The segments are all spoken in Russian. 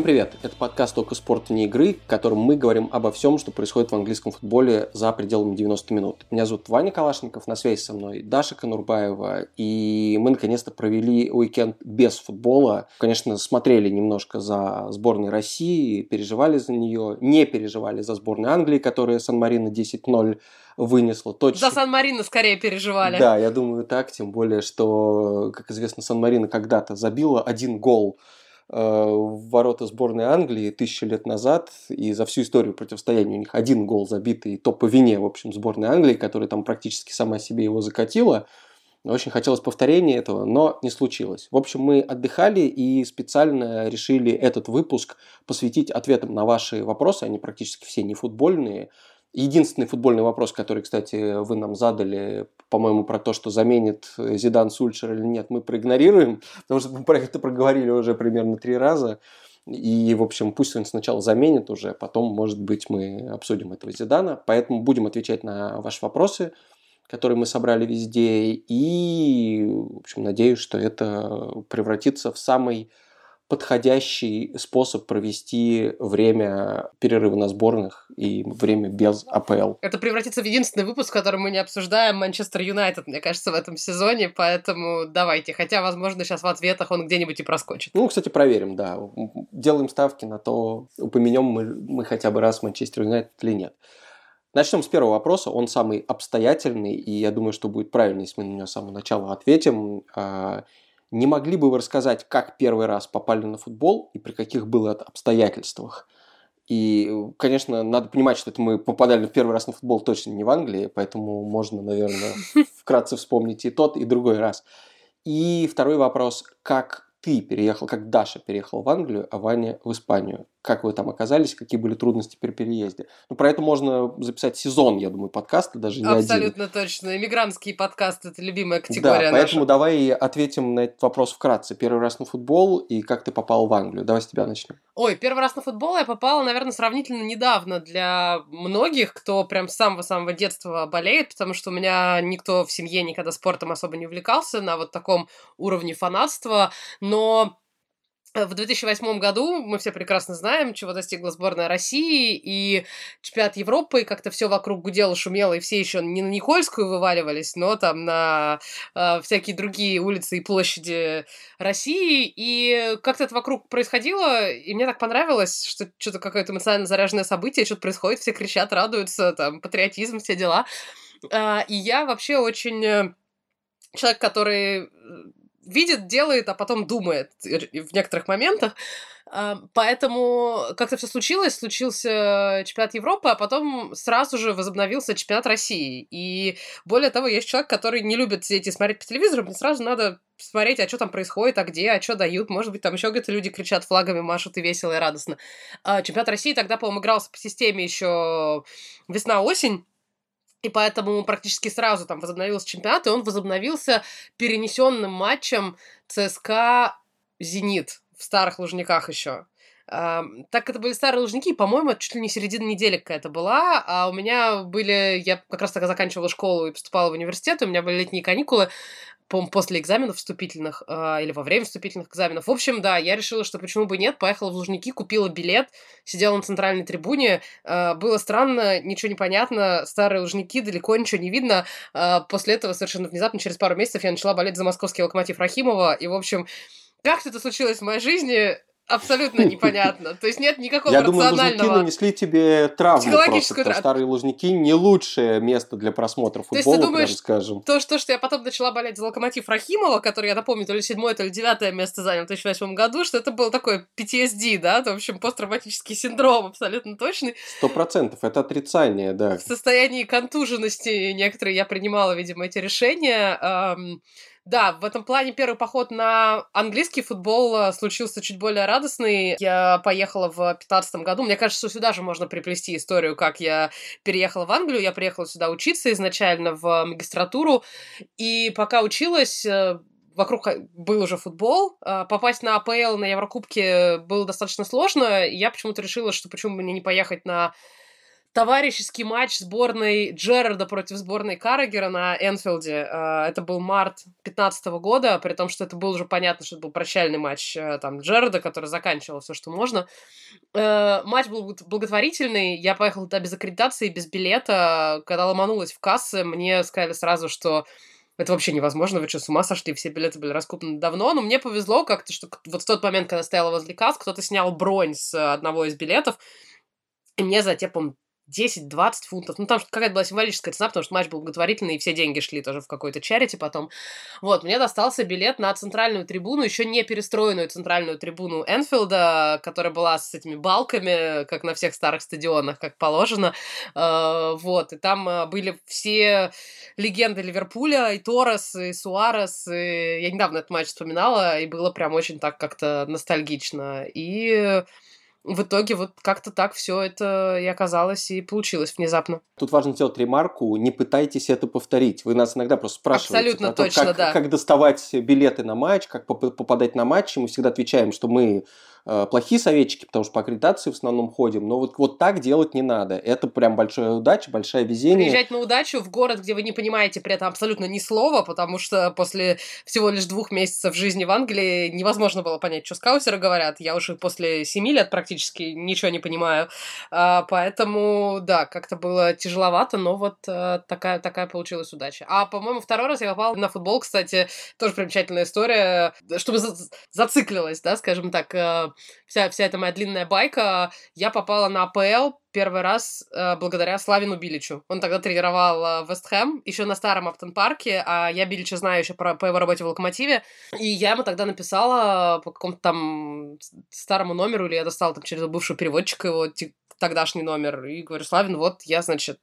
Всем привет! Это подкаст «Только спорт, не игры», в котором мы говорим обо всем, что происходит в английском футболе за пределами 90 минут. Меня зовут Ваня Калашников, на связи со мной Даша Конурбаева, и мы наконец-то провели уикенд без футбола. Конечно, смотрели немножко за сборной России, переживали за нее, не переживали за сборную Англии, которая Сан-Марино 10-0 вынесла. Точно. За Сан-Марино скорее переживали. Да, я думаю так, тем более, что, как известно, Сан-Марино когда-то забила один гол в ворота сборной Англии тысячи лет назад, и за всю историю противостояния у них один гол забитый, то по вине, в общем, сборной Англии, которая там практически сама себе его закатила. Очень хотелось повторения этого, но не случилось. В общем, мы отдыхали и специально решили этот выпуск посвятить ответам на ваши вопросы. Они практически все не футбольные. Единственный футбольный вопрос, который, кстати, вы нам задали, по-моему, про то, что заменит Зидан Сульшер или нет, мы проигнорируем, потому что мы про это проговорили уже примерно три раза. И, в общем, пусть он сначала заменит уже, потом, может быть, мы обсудим этого Зидана. Поэтому будем отвечать на ваши вопросы, которые мы собрали везде. И, в общем, надеюсь, что это превратится в самый подходящий способ провести время перерыва на сборных и время без АПЛ. Это превратится в единственный выпуск, в котором мы не обсуждаем Манчестер Юнайтед, мне кажется, в этом сезоне, поэтому давайте. Хотя, возможно, сейчас в ответах он где-нибудь и проскочит. Ну, кстати, проверим, да. Делаем ставки на то, упомянем мы, мы хотя бы раз Манчестер Юнайтед или нет. Начнем с первого вопроса. Он самый обстоятельный, и я думаю, что будет правильно, если мы на него с самого начала ответим. Не могли бы вы рассказать, как первый раз попали на футбол и при каких было это обстоятельствах? И, конечно, надо понимать, что это мы попадали в первый раз на футбол точно не в Англии, поэтому можно, наверное, вкратце вспомнить и тот, и другой раз. И второй вопрос, как ты переехал, как Даша переехал в Англию, а Ваня в Испанию. Как вы там оказались, какие были трудности при переезде. Ну, про это можно записать сезон, я думаю, подкаста, даже не Абсолютно один. точно. Иммигрантские подкасты – это любимая категория Да, поэтому давай ответим на этот вопрос вкратце. Первый раз на футбол и как ты попал в Англию. Давай с тебя начнем. Ой, первый раз на футбол я попала, наверное, сравнительно недавно для многих, кто прям с самого-самого детства болеет, потому что у меня никто в семье никогда спортом особо не увлекался на вот таком уровне фанатства, но в 2008 году мы все прекрасно знаем, чего достигла сборная России, и чемпионат Европы, и как-то все вокруг гудело, шумело, и все еще не на Никольскую вываливались, но там на э, всякие другие улицы и площади России, и как-то это вокруг происходило, и мне так понравилось, что что-то какое-то эмоционально заряженное событие, что-то происходит, все кричат, радуются, там, патриотизм, все дела. Э, и я вообще очень э, человек, который видит, делает, а потом думает в некоторых моментах. А, поэтому как-то все случилось, случился чемпионат Европы, а потом сразу же возобновился чемпионат России. И более того, есть человек, который не любит сидеть и смотреть по телевизору, мне сразу надо смотреть, а что там происходит, а где, а что дают. Может быть, там еще где-то люди кричат флагами, машут и весело, и радостно. А чемпионат России тогда, по-моему, игрался по системе еще весна-осень. И поэтому практически сразу там возобновился чемпионат, и он возобновился перенесенным матчем ЦСКА «Зенит» в Старых Лужниках еще. Uh, так как это были старые лужники, по-моему, чуть ли не середина недели какая-то была, а у меня были... Я как раз тогда заканчивала школу и поступала в университет, у меня были летние каникулы, после экзаменов вступительных э, или во время вступительных экзаменов. В общем, да, я решила, что почему бы нет, поехала в Лужники, купила билет, сидела на центральной трибуне. Э, было странно, ничего не понятно, старые Лужники, далеко ничего не видно. Э, после этого совершенно внезапно, через пару месяцев, я начала болеть за московский локомотив Рахимова. И, в общем, как это случилось в моей жизни, абсолютно непонятно. То есть нет никакого Я рационального... думаю, лужники нанесли тебе травму просто, Старые лужники не лучшее место для просмотра футбола, то есть, ты думаешь, прям скажем. То, что, что я потом начала болеть за Локомотив Рахимова, который, я напомню, то ли седьмое, то ли девятое место занял в 2008 году, что это был такой PTSD, да, в общем, посттравматический синдром абсолютно точный. Сто процентов, это отрицание, да. В состоянии контуженности некоторые я принимала, видимо, эти решения. Эм, да, в этом плане первый поход на английский футбол э, случился чуть более радостный. Я поехала в 2015 году. Мне кажется, что сюда же можно приплести историю, как я переехала в Англию. Я приехала сюда учиться изначально в магистратуру. И пока училась, э, вокруг был уже футбол. Э, попасть на АПЛ, на Еврокубке было достаточно сложно. Я почему-то решила, что почему бы мне не поехать на товарищеский матч сборной Джерарда против сборной Каррагера на Энфилде. Э, это был март 15 года, при том, что это было уже понятно, что это был прощальный матч э, там Джерарда, который заканчивал все, что можно. Э, матч был благотворительный, я поехала туда без аккредитации, без билета. Когда ломанулась в кассы, мне сказали сразу, что это вообще невозможно, вы что, с ума сошли, все билеты были раскуплены давно, но мне повезло как-то, что вот в тот момент, когда стояла возле касс, кто-то снял бронь с одного из билетов, и мне за те, по 10-20 фунтов. Ну, там какая-то была символическая цена, потому что матч был благотворительный, и все деньги шли тоже в какой-то чарити потом. Вот, мне достался билет на центральную трибуну, еще не перестроенную центральную трибуну Энфилда, которая была с этими балками, как на всех старых стадионах, как положено. Uh, вот, и там uh, были все легенды Ливерпуля, и Торрес, и Суарес. И... Я недавно этот матч вспоминала, и было прям очень так как-то ностальгично. И в итоге вот как-то так все это и оказалось, и получилось внезапно. Тут важно сделать ремарку, не пытайтесь это повторить. Вы нас иногда просто спрашиваете, Абсолютно точно, как, да. как доставать билеты на матч, как попадать на матчи. Мы всегда отвечаем, что мы плохие советчики, потому что по аккредитации в основном ходим, но вот, вот так делать не надо. Это прям большая удача, большое везение. Приезжать на удачу в город, где вы не понимаете при этом абсолютно ни слова, потому что после всего лишь двух месяцев жизни в Англии невозможно было понять, что скаутеры говорят. Я уже после семи лет практически ничего не понимаю. А, поэтому, да, как-то было тяжеловато, но вот а, такая, такая получилась удача. А, по-моему, второй раз я попал на футбол, кстати, тоже примечательная история, чтобы за зациклилась, да, скажем так, вся, вся эта моя длинная байка, я попала на АПЛ первый раз э, благодаря Славину Биличу. Он тогда тренировал э, Вест Хэм, еще на старом Аптон парке, а я Билича знаю еще про, по его работе в Локомотиве, и я ему тогда написала по какому-то там старому номеру, или я достала там через бывшего переводчика его тогдашний номер, и говорю, Славен, вот я, значит,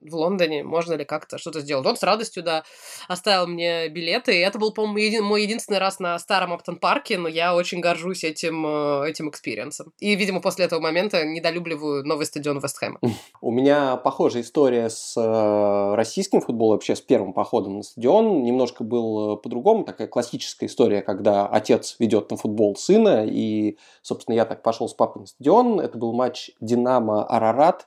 в Лондоне, можно ли как-то что-то сделать? Он с радостью, да, оставил мне билеты, и это был, по-моему, еди- мой единственный раз на старом Аптон-парке, но я очень горжусь этим, э, этим experience ом. И, видимо, после этого момента недолюбливаю новый стадион Вестхэма. У меня похожая история с э, российским футболом, вообще с первым походом на стадион. Немножко был э, по-другому, такая классическая история, когда отец ведет на футбол сына, и, собственно, я так пошел с папой на стадион. Это был матч «Динамо Арарат»,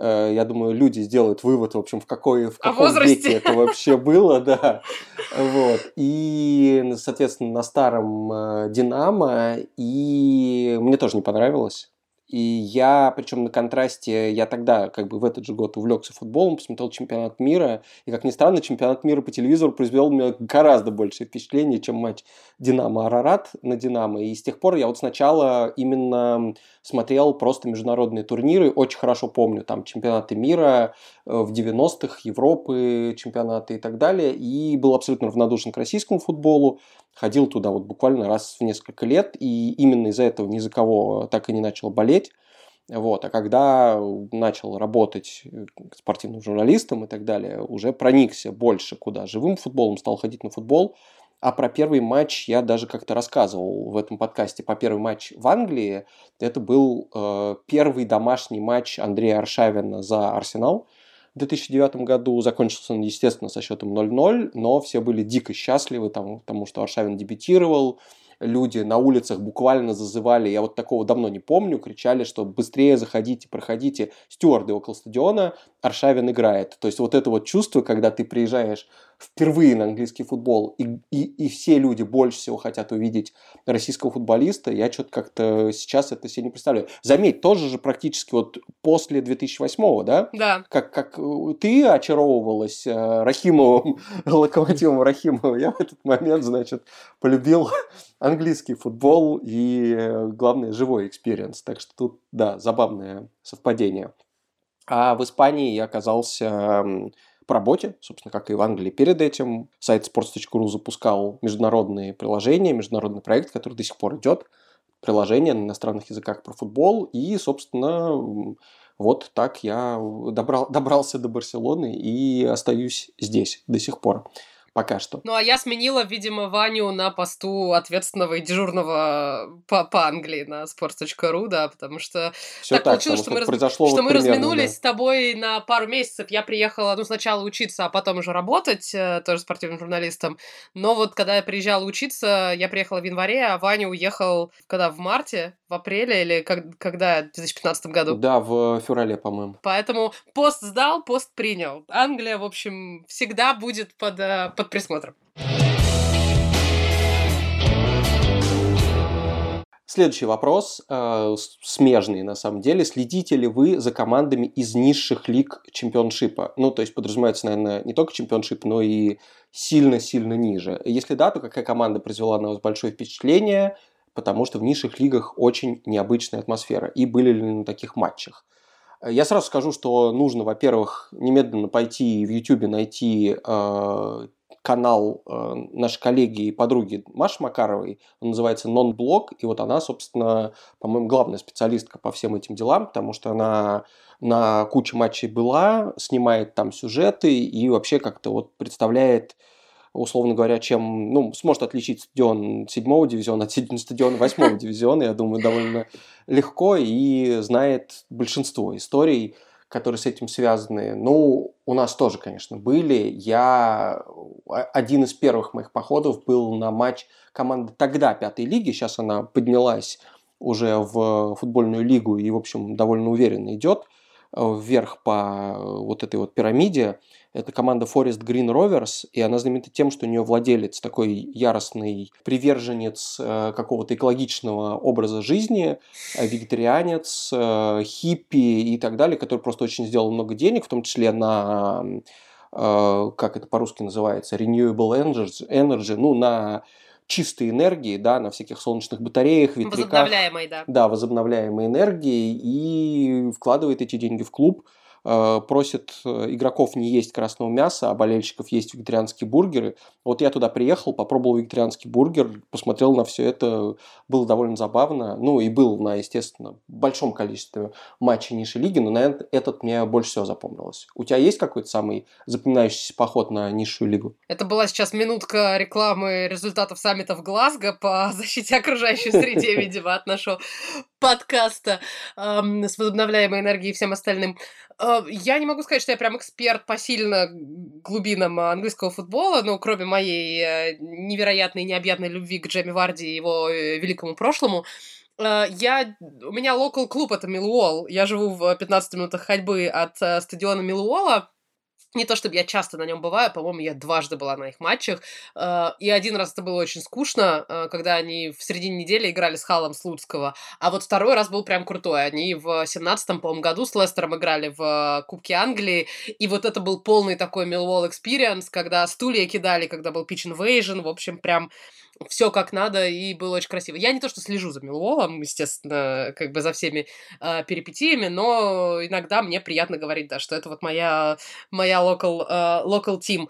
Э, я думаю, люди сделают вывод, в общем, в, какой, в каком веке это вообще было, да. Вот. И, соответственно, на старом э, Динамо, и мне тоже не понравилось. И я, причем на контрасте, я тогда как бы в этот же год увлекся футболом, посмотрел чемпионат мира, и, как ни странно, чемпионат мира по телевизору произвел у меня гораздо большее впечатление, чем матч Динамо-Арарат на Динамо. И с тех пор я вот сначала именно смотрел просто международные турниры, очень хорошо помню там чемпионаты мира э, в 90-х, Европы, чемпионаты и так далее, и был абсолютно равнодушен к российскому футболу, ходил туда вот буквально раз в несколько лет, и именно из-за этого ни за кого так и не начал болеть. Вот. А когда начал работать э, спортивным журналистом и так далее, уже проникся больше куда живым футболом, стал ходить на футбол. А про первый матч я даже как-то рассказывал в этом подкасте. По первый матч в Англии это был э, первый домашний матч Андрея Аршавина за Арсенал – в 2009 году. Закончился он, естественно, со счетом 0-0, но все были дико счастливы, там, потому что Аршавин дебютировал, люди на улицах буквально зазывали, я вот такого давно не помню, кричали, что быстрее заходите, проходите стюарды около стадиона, Аршавин играет. То есть вот это вот чувство, когда ты приезжаешь впервые на английский футбол, и, и, и все люди больше всего хотят увидеть российского футболиста, я что-то как-то сейчас это себе не представляю. Заметь, тоже же практически вот после 2008-го, да? Да. Как, как э, ты очаровывалась э, Рахимовым, локомотивом Рахимова, я в этот момент, значит, полюбил английский футбол и, э, главное, живой experience. Так что тут, да, забавное совпадение. А в Испании я оказался по работе, собственно, как и в Англии перед этим. Сайт sports.ru запускал международные приложения, международный проект, который до сих пор идет. Приложение на иностранных языках про футбол. И, собственно, вот так я добрал, добрался до Барселоны и остаюсь здесь до сих пор пока что. Ну, а я сменила, видимо, Ваню на посту ответственного и дежурного по, по Англии на sports.ru, да, потому что Все так, так получилось, что, мы, раз... что вот мы разминулись да. с тобой на пару месяцев. Я приехала, ну, сначала учиться, а потом уже работать, э, тоже спортивным журналистом. Но вот когда я приезжала учиться, я приехала в январе, а Ваня уехал, когда, в марте, в апреле или как, когда, в 2015 году? Да, в феврале, по-моему. Поэтому пост сдал, пост принял. Англия, в общем, всегда будет под, э, под присмотром. Следующий вопрос, э, смежный на самом деле. Следите ли вы за командами из низших лиг чемпионшипа? Ну, то есть подразумевается, наверное, не только чемпионшип, но и сильно-сильно ниже. Если да, то какая команда произвела на вас большое впечатление? Потому что в низших лигах очень необычная атмосфера. И были ли на таких матчах? Я сразу скажу, что нужно, во-первых, немедленно пойти в YouTube найти э, канал э, нашей коллеги и подруги Маши Макаровой, он называется «Нон-блог», и вот она, собственно, по-моему, главная специалистка по всем этим делам, потому что она на куче матчей была, снимает там сюжеты и вообще как-то вот представляет условно говоря, чем ну, сможет отличить стадион седьмого дивизиона от стадиона восьмого дивизиона, я думаю, довольно легко и знает большинство историй, которые с этим связаны. Ну, у нас тоже, конечно, были. Я... Один из первых моих походов был на матч команды тогда пятой лиги. Сейчас она поднялась уже в футбольную лигу и, в общем, довольно уверенно идет э, вверх по вот этой вот пирамиде. Это команда Forest Green Rovers, и она знаменита тем, что у нее владелец такой яростный приверженец э, какого-то экологичного образа жизни, э, вегетарианец, э, хиппи и так далее, который просто очень сделал много денег, в том числе на как это по-русски называется, renewable energy, energy ну, на чистой энергии, да, на всяких солнечных батареях, ветряках. Возобновляемой, да. Да, возобновляемой энергии и вкладывает эти деньги в клуб. Э, просит э, игроков не есть красного мяса, а болельщиков есть вегетарианские бургеры. Вот я туда приехал, попробовал вегетарианский бургер, посмотрел на все это, было довольно забавно. Ну и был на, естественно, большом количестве матчей низшей лиги, но на этот мне больше всего запомнилось. У тебя есть какой-то самый запоминающийся поход на низшую лигу? Это была сейчас минутка рекламы результатов саммита в Глазго по защите окружающей среде, видимо, от нашего подкаста с возобновляемой энергией и всем остальным. Э, я не могу сказать, что я прям эксперт по сильно глубинам английского футбола, но кроме моей э, невероятной необъятной любви к Джейми Варди и его э, великому прошлому, я, у меня локал клуб это Милуол. Я живу в 15 минутах ходьбы от стадиона Милуола. Не то чтобы я часто на нем бываю, по-моему, я дважды была на их матчах. Э, и один раз это было очень скучно, э, когда они в середине недели играли с Халом Слуцкого. А вот второй раз был прям крутой. Они в 17-м, по-моему, году с Лестером играли в Кубке Англии. И вот это был полный такой Millwall experience, когда стулья кидали, когда был pitch invasion. В общем, прям все как надо и было очень красиво. Я не то, что слежу за Милуолом, естественно, как бы за всеми э, перипетиями, но иногда мне приятно говорить, да, что это вот моя, моя local, э, local team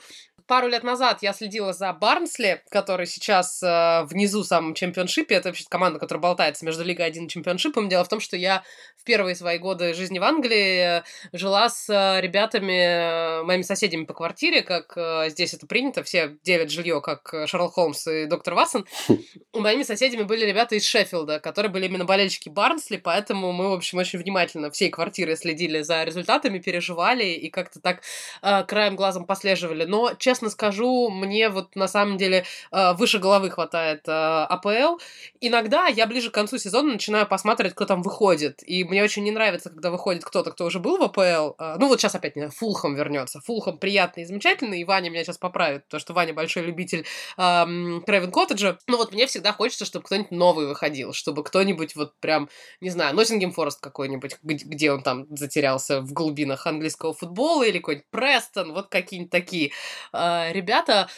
пару лет назад я следила за Барнсли, который сейчас э, внизу в самом чемпионшипе. Это вообще команда, которая болтается между Лигой 1 и чемпионшипом. Дело в том, что я в первые свои годы жизни в Англии э, жила с э, ребятами, э, моими соседями по квартире, как э, здесь это принято, все делят жилье, как Шерлок Холмс и доктор Ватсон. Моими соседями были ребята из Шеффилда, которые были именно болельщики Барнсли, поэтому мы, в общем, очень внимательно всей квартиры следили за результатами, переживали и как-то так э, краем глазом послеживали. Но, честно честно скажу, мне вот на самом деле э, выше головы хватает э, АПЛ. Иногда я ближе к концу сезона начинаю посматривать, кто там выходит. И мне очень не нравится, когда выходит кто-то, кто уже был в АПЛ. Э, ну вот сейчас опять не Фулхам вернется. Фулхам приятный и замечательный, и Ваня меня сейчас поправит, потому что Ваня большой любитель э, Крейвен Коттеджа. Но вот мне всегда хочется, чтобы кто-нибудь новый выходил, чтобы кто-нибудь вот прям, не знаю, Ноттингем Форест какой-нибудь, где он там затерялся в глубинах английского футбола, или какой-нибудь Престон, вот какие-нибудь такие. А, ребята.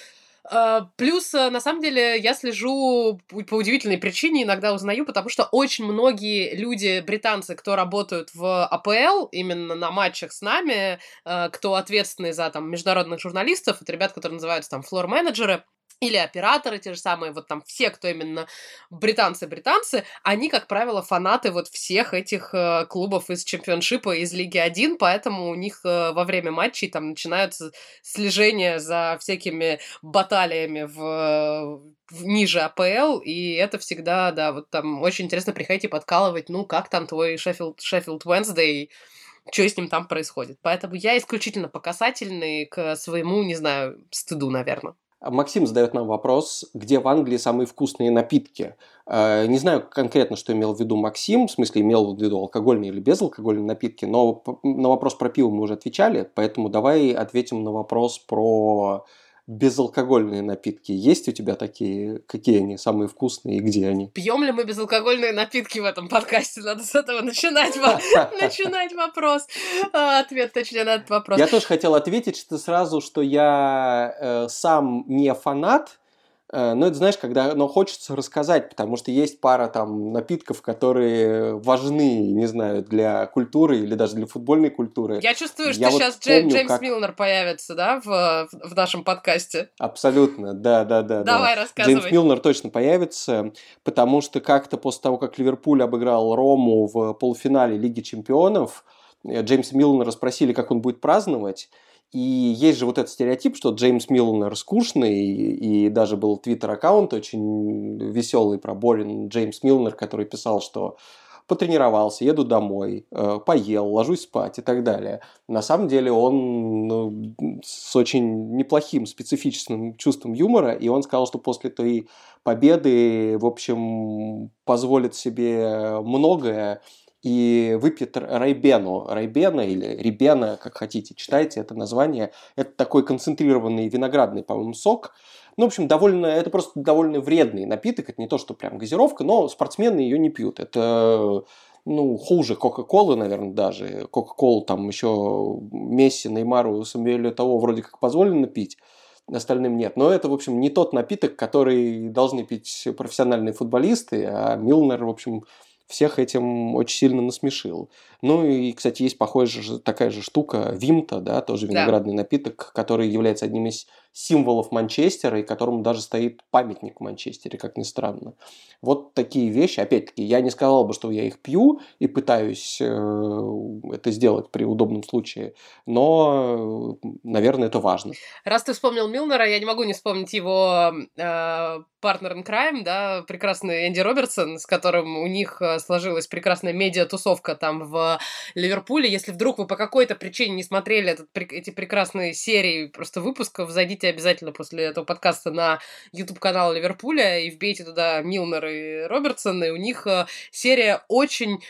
А, плюс, э, на самом деле, я слежу по удивительной причине, иногда узнаю, потому что очень многие люди, британцы, кто работают в АПЛ, именно на матчах с нами, э, кто ответственный за там международных журналистов, это ребята, которые называются там флор-менеджеры, или операторы те же самые, вот там все, кто именно британцы-британцы, они, как правило, фанаты вот всех этих э, клубов из чемпионшипа, из Лиги 1, поэтому у них э, во время матчей там начинаются слежения за всякими баталиями в, в ниже АПЛ, и это всегда, да, вот там очень интересно приходить и подкалывать, ну, как там твой Шеффилд, Шеффилд Wednesday, что с ним там происходит. Поэтому я исключительно по к своему, не знаю, стыду, наверное. Максим задает нам вопрос, где в Англии самые вкусные напитки. Э, не знаю конкретно, что имел в виду Максим, в смысле имел в виду алкогольные или безалкогольные напитки, но на вопрос про пиво мы уже отвечали, поэтому давай ответим на вопрос про безалкогольные напитки. Есть у тебя такие? Какие они самые вкусные и где они? Пьем ли мы безалкогольные напитки в этом подкасте? Надо с этого начинать, начинать вопрос. А, ответ, точнее, на этот вопрос. Я тоже хотел ответить что сразу, что я э, сам не фанат Э, ну, это знаешь, когда но хочется рассказать, потому что есть пара там напитков, которые важны, не знаю, для культуры или даже для футбольной культуры. Я чувствую, что Я сейчас вот помню, Джеймс как... Милнер появится, да, в, в нашем подкасте. Абсолютно, да, да, да. Давай, да. рассказывай. Джеймс Милнер точно появится, потому что как-то после того, как Ливерпуль обыграл Рому в полуфинале Лиги Чемпионов, э, Джеймса Милнера спросили, как он будет праздновать, и есть же вот этот стереотип, что Джеймс Милнер скучный, и, даже был твиттер-аккаунт очень веселый про Борин Джеймс Милнер, который писал, что потренировался, еду домой, э, поел, ложусь спать и так далее. На самом деле он ну, с очень неплохим специфическим чувством юмора, и он сказал, что после той победы, в общем, позволит себе многое, и выпьет райбену. Райбена или рибена, как хотите, читайте это название. Это такой концентрированный виноградный, по-моему, сок. Ну, в общем, довольно, это просто довольно вредный напиток. Это не то, что прям газировка, но спортсмены ее не пьют. Это ну, хуже Кока-Колы, наверное, даже. Кока-Колу там еще Месси, Неймару, Самуэлю того вроде как позволено пить остальным нет. Но это, в общем, не тот напиток, который должны пить профессиональные футболисты, а Милнер, в общем, всех этим очень сильно насмешил. Ну и, кстати, есть похожая такая же штука Вимта, да, тоже виноградный да. напиток, который является одним из символов Манчестера и которому даже стоит памятник в Манчестере, как ни странно. Вот такие вещи. Опять-таки, я не сказал бы, что я их пью и пытаюсь э, это сделать при удобном случае, но, наверное, это важно. Раз ты вспомнил Милнера, я не могу не вспомнить его э, партнер in crime, да, прекрасный Энди Робертсон, с которым у них э, сложилась прекрасная медиа-тусовка там в Ливерпуле. Если вдруг вы по какой-то причине не смотрели этот, эти прекрасные серии просто выпусков, зайдите обязательно после этого подкаста на YouTube-канал Ливерпуля и вбейте туда Милнер и Робертсон, и у них э, серия очень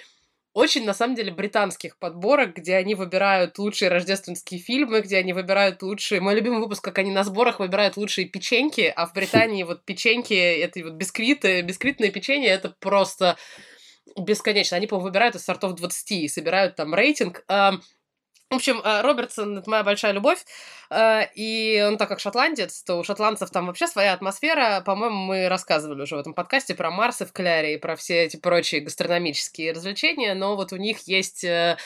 очень, на самом деле, британских подборок, где они выбирают лучшие рождественские фильмы, где они выбирают лучшие... Мой любимый выпуск, как они на сборах выбирают лучшие печеньки, а в Британии вот печеньки, это вот бисквиты, бисквитное печенье, это просто бесконечно. Они, по-моему, выбирают из сортов 20 и собирают там рейтинг. В общем, э, Робертсон — это моя большая любовь, э, и он так как шотландец, то у шотландцев там вообще своя атмосфера. По-моему, мы рассказывали уже в этом подкасте про Марсы в Кляре и про все эти прочие гастрономические развлечения, но вот у них есть э,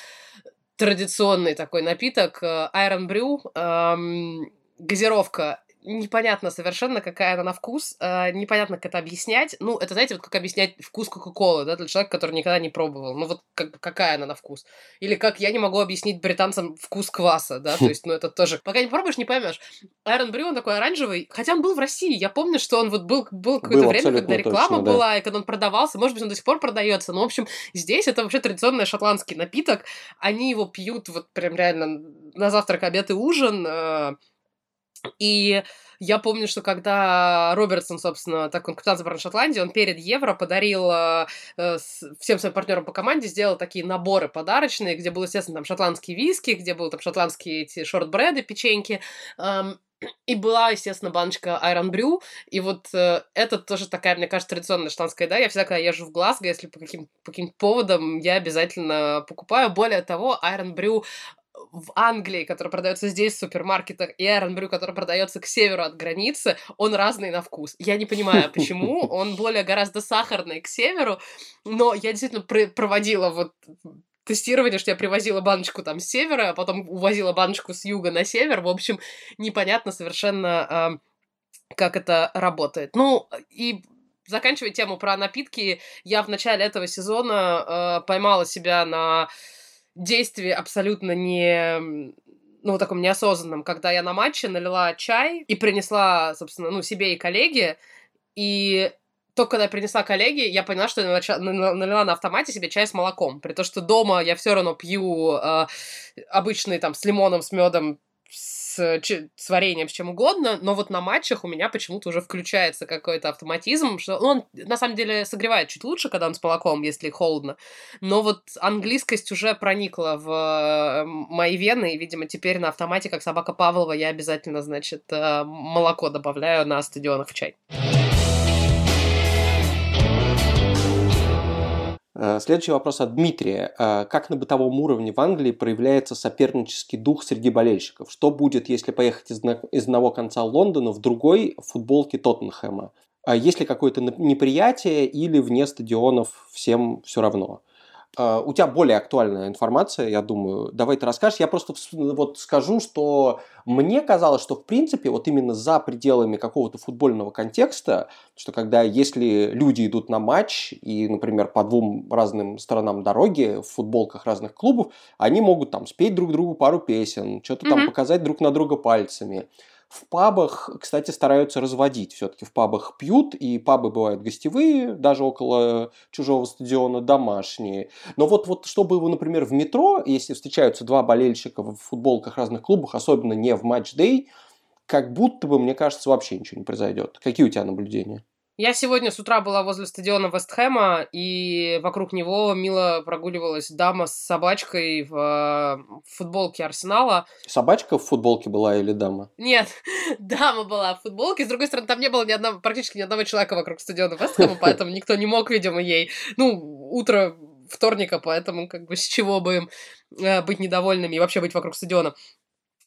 традиционный такой напиток Iron Brew, эм, газировка непонятно совершенно, какая она на вкус, э, непонятно, как это объяснять. Ну, это, знаете, вот как объяснять вкус Кока-Колы, да, для человека, который никогда не пробовал. Ну, вот как, какая она на вкус. Или как я не могу объяснить британцам вкус кваса, да, то есть, ну, это тоже... Пока не пробуешь, не поймешь. Айрон Брю, он такой оранжевый, хотя он был в России, я помню, что он вот был, был какое-то время, когда реклама точно, была, да. и когда он продавался, может быть, он до сих пор продается, но, в общем, здесь это вообще традиционный шотландский напиток, они его пьют вот прям реально на завтрак, обед и ужин, э, и я помню, что когда Робертсон, собственно, так он капитан сборной Шотландии, он перед Евро подарил э, э всем своим партнерам по команде, сделал такие наборы подарочные, где был, естественно, там шотландские виски, где был там шотландские эти шортбреды, печеньки. Эм, и была, естественно, баночка Iron Brew. И вот э, это тоже такая, мне кажется, традиционная шотландская еда. Я всегда, когда езжу в Глазго, если по каким, по каким поводам, я обязательно покупаю. Более того, Iron Brew в Англии, который продается здесь в супермаркетах, и Brew, который продается к северу от границы, он разный на вкус. Я не понимаю, почему. Он более гораздо сахарный к северу, но я действительно пр- проводила вот тестирование, что я привозила баночку там с севера, а потом увозила баночку с юга на север. В общем, непонятно совершенно, э, как это работает. Ну, и заканчивая тему про напитки, я в начале этого сезона э, поймала себя на действии абсолютно не ну, таком неосознанном, когда я на матче налила чай и принесла, собственно, ну, себе и коллеге, и только когда я принесла коллеге, я поняла, что я налила на автомате себе чай с молоком. При том, что дома я все равно пью э, обычный там с лимоном, с медом с, с вареньем, с чем угодно, но вот на матчах у меня почему-то уже включается какой-то автоматизм, что он на самом деле согревает чуть лучше, когда он с молоком, если холодно, но вот английскость уже проникла в э, мои вены, и, видимо, теперь на автомате, как собака Павлова, я обязательно, значит, э, молоко добавляю на стадионах в чай. Следующий вопрос от Дмитрия. Э, как на бытовом уровне в Англии проявляется сопернический дух среди болельщиков? Что будет, если поехать из, из одного конца Лондона в другой в футболке Тоттенхэма? А есть ли какое-то неприятие или вне стадионов всем все равно? Uh, у тебя более актуальная информация, я думаю. Давай ты расскажешь. Я просто вот скажу, что мне казалось, что в принципе вот именно за пределами какого-то футбольного контекста, что когда если люди идут на матч и, например, по двум разным сторонам дороги в футболках разных клубов, они могут там спеть друг другу пару песен, что-то mm-hmm. там показать друг на друга пальцами. В пабах, кстати, стараются разводить. Все-таки в пабах пьют, и пабы бывают гостевые, даже около чужого стадиона, домашние. Но вот, вот чтобы, например, в метро, если встречаются два болельщика в футболках разных клубах, особенно не в матч-дей, как будто бы, мне кажется, вообще ничего не произойдет. Какие у тебя наблюдения? Я сегодня с утра была возле стадиона Вестхэма, и вокруг него мило прогуливалась дама с собачкой в, в футболке Арсенала. Собачка в футболке была или дама? Нет, дама была в футболке. С другой стороны, там не было ни одного, практически ни одного человека вокруг стадиона Вестхэма, поэтому никто не мог, видимо, ей... Ну, утро вторника, поэтому как бы с чего бы им э, быть недовольными и вообще быть вокруг стадиона.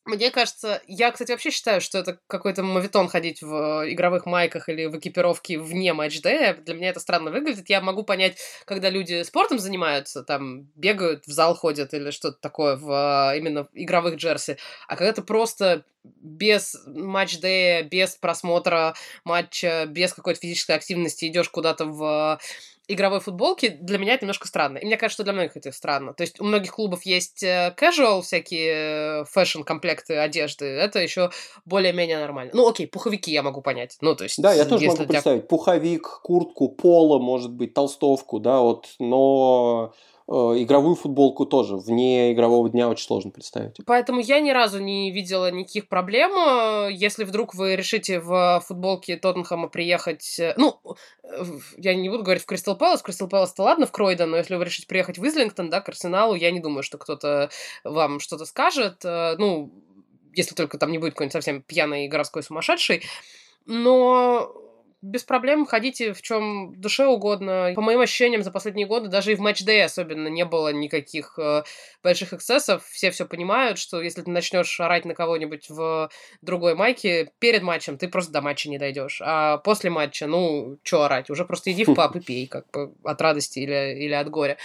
Мне кажется, я, кстати, вообще считаю, что это какой-то мавитон ходить в э, игровых майках или в экипировке вне матч-дэя. Для меня это странно выглядит. Я могу понять, когда люди спортом занимаются, там, бегают, в зал ходят или что-то такое в э, именно игровых джерси. А когда ты просто без матч-дэя, без просмотра матча, без какой-то физической активности идешь куда-то в игровой футболки, для меня это немножко странно. И мне кажется, что для многих это странно. То есть у многих клубов есть э, casual, всякие fashion-комплекты одежды. Это еще более-менее нормально. Ну, окей, пуховики я могу понять. Ну, то есть... Да, я тоже могу тебя... представить. Пуховик, куртку, поло, может быть, толстовку, да, вот, но игровую футболку тоже вне игрового дня очень сложно представить. Поэтому я ни разу не видела никаких проблем. Э, если вдруг вы решите в футболке Тоттенхэма приехать... Э, ну, я не буду говорить в Кристал Пэлас. Кристал Пэлас-то ладно, в Кройден, но если вы решите приехать в Излингтон, да, к Арсеналу, я не думаю, что кто-то вам что-то скажет. Ну, если только там не будет какой-нибудь совсем пьяный городской сумасшедший. Но без проблем ходите в чем душе угодно. По моим ощущениям, за последние годы даже и в матч-дэй особенно не было никаких э, больших эксцессов. Все все понимают, что если ты начнешь орать на кого-нибудь в другой майке перед матчем, ты просто до матча не дойдешь. А после матча, ну, что орать? Уже просто иди в паб и пей, как бы от радости или, или от горя.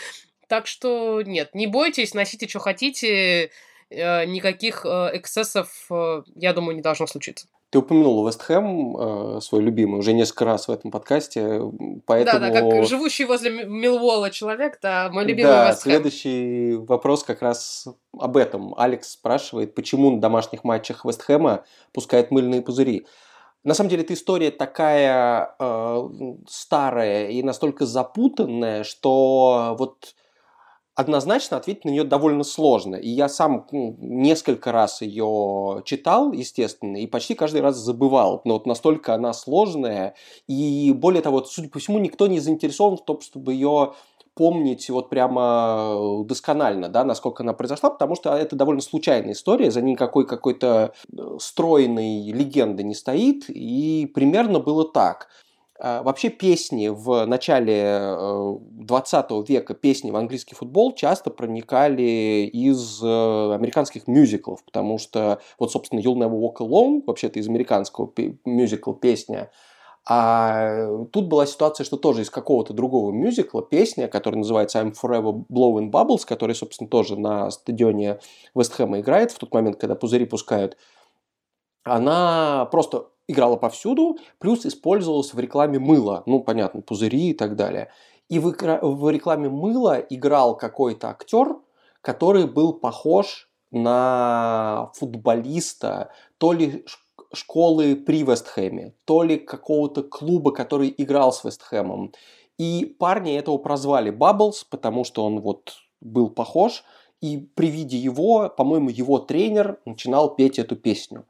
Так что нет, не бойтесь, носите, что хотите. Э, никаких э, эксцессов, э, я думаю, не должно случиться. Ты упомянул Вест Хэм, свой любимый, уже несколько раз в этом подкасте, поэтому... Да, да, как живущий возле Милвола человек, да, мой любимый да, Вест Хэм. следующий вопрос как раз об этом. Алекс спрашивает, почему на домашних матчах Вест Хэма пускают мыльные пузыри. На самом деле, эта история такая э, старая и настолько запутанная, что вот однозначно ответить на нее довольно сложно. И я сам ну, несколько раз ее читал, естественно, и почти каждый раз забывал. Но вот настолько она сложная. И более того, судя по всему, никто не заинтересован в том, чтобы ее помнить вот прямо досконально, да, насколько она произошла, потому что это довольно случайная история, за никакой какой-то э, стройной легенды не стоит, и примерно было так. А, вообще песни в начале 20 э, века, песни в английский футбол часто проникали из э, американских мюзиклов, потому что вот, собственно, You'll Never Walk Alone, вообще-то из американского мюзикла песня, а тут была ситуация, что тоже из какого-то другого мюзикла песня, которая называется I'm Forever Blowing Bubbles, которая, собственно, тоже на стадионе Вестхэма играет в тот момент, когда пузыри пускают, она просто играла повсюду, плюс использовалась в рекламе мыла, ну, понятно, пузыри и так далее. И в, в рекламе мыла играл какой-то актер, который был похож на футболиста то ли школы при Вестхэме, то ли какого-то клуба, который играл с Вестхэмом. И парни этого прозвали Bubbles, потому что он вот был похож – и при виде его, по-моему, его тренер начинал петь эту песню.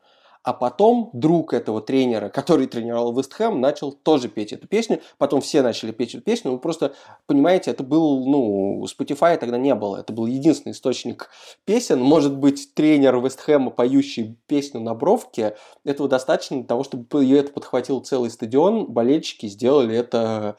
А потом друг этого тренера, который тренировал Вестхэм, начал тоже петь эту песню. Потом все начали петь эту песню. Вы просто понимаете, это был, ну, Spotify тогда не было. Это был единственный источник песен. Может быть, тренер Вестхэма, поющий песню на бровке, этого достаточно для того, чтобы это подхватил целый стадион. Болельщики сделали это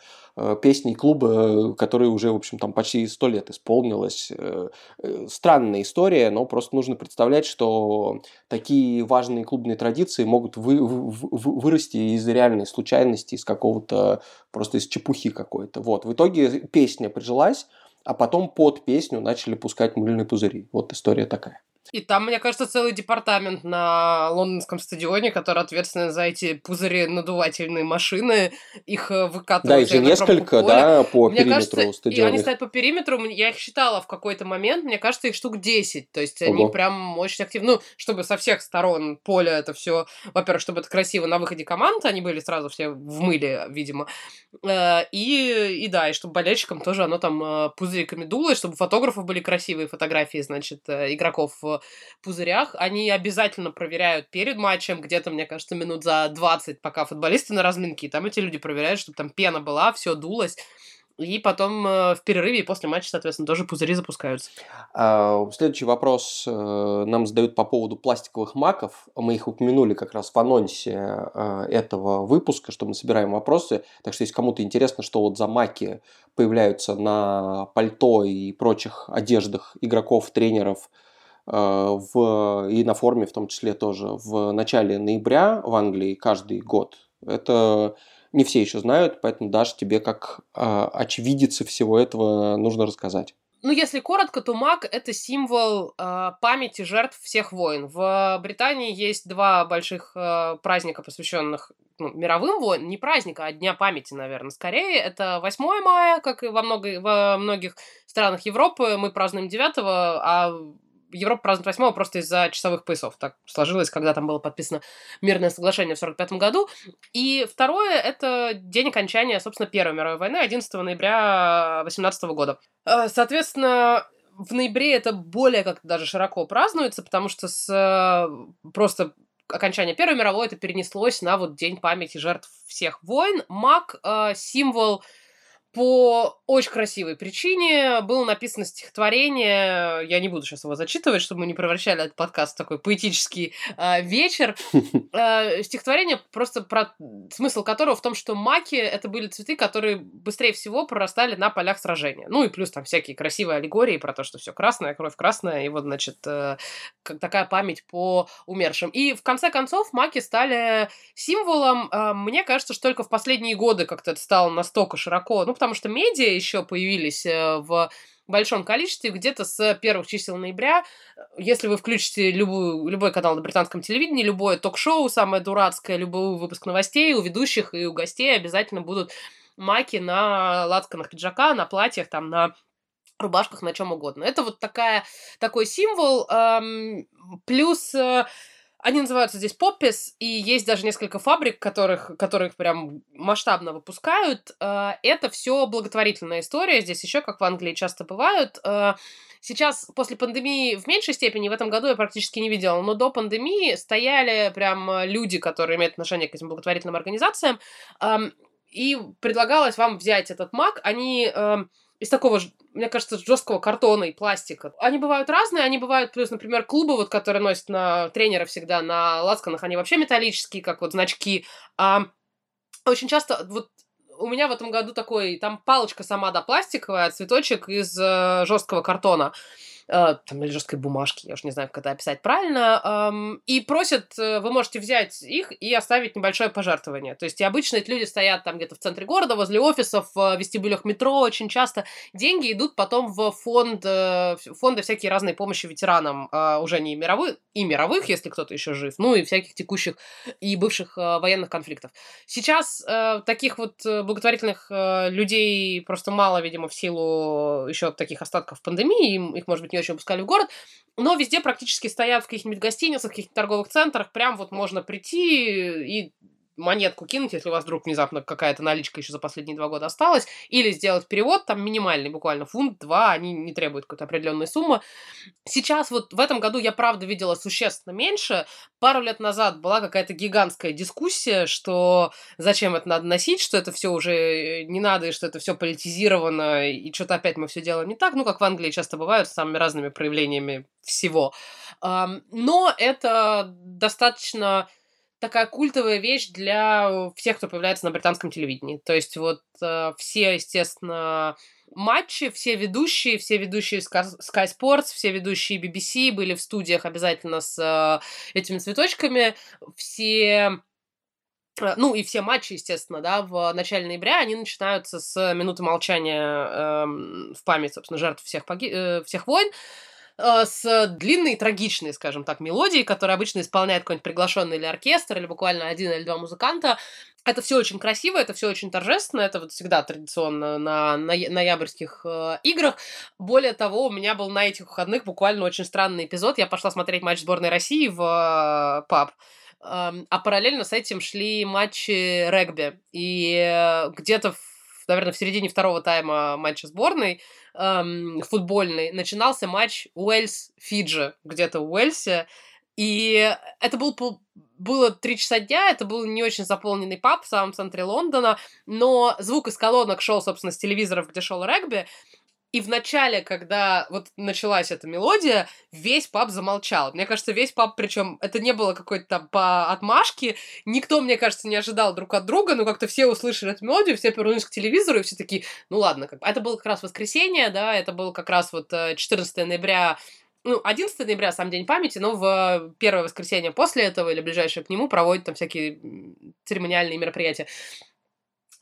песней клуба, который уже, в общем, там почти сто лет исполнилось. Э, э, странная история, но просто нужно представлять, что такие важные клубные традиции могут вы, вы, вырасти из реальной случайности, из какого-то, просто из чепухи какой-то. Вот. В итоге песня прижилась, а потом под песню начали пускать мыльные пузыри. Вот история такая. И там, мне кажется, целый департамент на лондонском стадионе, который ответственен за эти пузыри надувательные машины, их э, выкатывают. Да, их же несколько, да, по мне периметру кажется, стадиона. И они стоят по периметру, я их считала в какой-то момент, мне кажется, их штук 10, то есть Ого. они прям очень активны, ну, чтобы со всех сторон поля это все, во-первых, чтобы это красиво на выходе команд, они были сразу все в мыле, видимо, э, и, и да, и чтобы болельщикам тоже оно там э, пузыриками дуло, и чтобы фотографов были красивые фотографии, значит, игроков пузырях. Они обязательно проверяют перед матчем, где-то, мне кажется, минут за 20, пока футболисты на разминке. И там эти люди проверяют, чтобы там пена была, все дулось. И потом э, в перерыве и после матча, соответственно, тоже пузыри запускаются. А, следующий вопрос э, нам задают по поводу пластиковых маков. Мы их упомянули как раз в анонсе э, этого выпуска, что мы собираем вопросы. Так что, если кому-то интересно, что вот за маки появляются на пальто и прочих одеждах игроков, тренеров, в, и на форуме в том числе тоже в начале ноября в Англии каждый год. Это не все еще знают, поэтому даже тебе как э, очевидице всего этого нужно рассказать. Ну, если коротко, то маг это символ э, памяти жертв всех войн. В Британии есть два больших э, праздника, посвященных ну, мировым войнам. Не праздника, а Дня памяти, наверное. Скорее, это 8 мая, как и во, много, во многих странах Европы. Мы празднуем 9, а Европа празднует 8 просто из-за часовых поясов. Так сложилось, когда там было подписано мирное соглашение в 1945 году. И второе — это день окончания, собственно, Первой мировой войны, 11 ноября 18 года. Э, соответственно, в ноябре это более как даже широко празднуется, потому что с э, просто окончания Первой мировой это перенеслось на вот День памяти жертв всех войн. Маг э, — символ по очень красивой причине было написано стихотворение. Я не буду сейчас его зачитывать, чтобы мы не превращали этот подкаст в такой поэтический э, вечер. Э, стихотворение просто про смысл которого в том, что маки это были цветы, которые быстрее всего прорастали на полях сражения. Ну и плюс там всякие красивые аллегории про то, что все красное, кровь красная, и вот, значит, э, как такая память по умершим. И в конце концов маки стали символом. Э, мне кажется, что только в последние годы как-то это стало настолько широко, ну, потому что медиа еще появились э, в большом количестве, где-то с первых чисел ноября, если вы включите любую, любой канал на британском телевидении, любое ток-шоу, самое дурацкое, любой выпуск новостей, у ведущих и у гостей обязательно будут маки на лацканах пиджака, на платьях, там, на рубашках, на чем угодно. Это вот такая, такой символ, эм, плюс... Э, они называются здесь Поппис, и есть даже несколько фабрик, которых, которых прям масштабно выпускают. Э, это все благотворительная история. Здесь еще, как в Англии часто бывают, э, Сейчас, после пандемии, в меньшей степени, в этом году я практически не видела, но до пандемии стояли прям люди, которые имеют отношение к этим благотворительным организациям, и предлагалось вам взять этот маг. Они из такого, мне кажется, жесткого картона и пластика. Они бывают разные, они бывают, плюс, например, клубы, вот, которые носят на тренера всегда на лацканах, они вообще металлические, как вот значки. А очень часто вот у меня в этом году такой, там палочка сама, да, пластиковая, цветочек из э, жесткого картона. Э, там, или жесткой бумажки, я уж не знаю, как это описать правильно, и просят, э, вы можете взять их и оставить небольшое пожертвование. То есть и обычно эти люди стоят там где-то в центре города, возле офисов, в вестибюлях метро очень часто. Деньги идут потом в фонд, э, фонды всякие разные помощи ветеранам, уже не мировых, и мировых, если кто-то еще жив, ну и всяких текущих и бывших военных конфликтов. Сейчас таких вот благотворительных людей просто мало, видимо, в силу еще таких остатков пандемии, их, может быть, не очень выпускали в город, но везде практически стоят в каких-нибудь гостиницах, в каких-нибудь торговых центрах, прям вот можно прийти и монетку кинуть, если у вас вдруг внезапно какая-то наличка еще за последние два года осталась, или сделать перевод, там минимальный, буквально фунт, два, они не требуют какой-то определенной суммы. Сейчас вот в этом году я правда видела существенно меньше. Пару лет назад была какая-то гигантская дискуссия, что зачем это надо носить, что это все уже э, не надо, и что это все политизировано, и что-то опять мы все делаем не так, ну, как в Англии часто бывают, с самыми разными проявлениями всего. Но это достаточно такая культовая вещь для всех, кто появляется на британском телевидении. То есть вот э, все, естественно, матчи, все ведущие, все ведущие Sky Sports, все ведущие BBC были в студиях обязательно с э, этими цветочками. Все э, ну и все матчи, естественно, да, в начале ноября, они начинаются с минуты молчания э, в память, собственно, жертв всех, поги... э, всех войн. Э, с длинной, трагичной, скажем так, мелодией, которую обычно исполняет какой-нибудь приглашенный или оркестр, или буквально один или два музыканта. Это все очень красиво, это все очень торжественно, это вот всегда традиционно на, ноябрьских э, играх. Более того, у меня был на этих выходных буквально очень странный эпизод. Я пошла смотреть матч сборной России в э, паб. А параллельно с этим шли матчи регби. И э, где-то в наверное, в середине второго тайма матча сборной эм, футбольный начинался матч Уэльс-Фиджи где-то в Уэльсе. И это был было три часа дня, это был не очень заполненный паб в самом центре Лондона, но звук из колонок шел, собственно, с телевизоров, где шел регби, и в начале, когда вот началась эта мелодия, весь паб замолчал. Мне кажется, весь паб, причем это не было какой-то там по отмашке, никто, мне кажется, не ожидал друг от друга, но как-то все услышали эту мелодию, все повернулись к телевизору, и все такие, ну ладно, как... это было как раз воскресенье, да, это был как раз вот 14 э, ноября ну, 11 ноября сам День памяти, но в первое воскресенье после этого или ближайшее к нему проводят там всякие церемониальные мероприятия.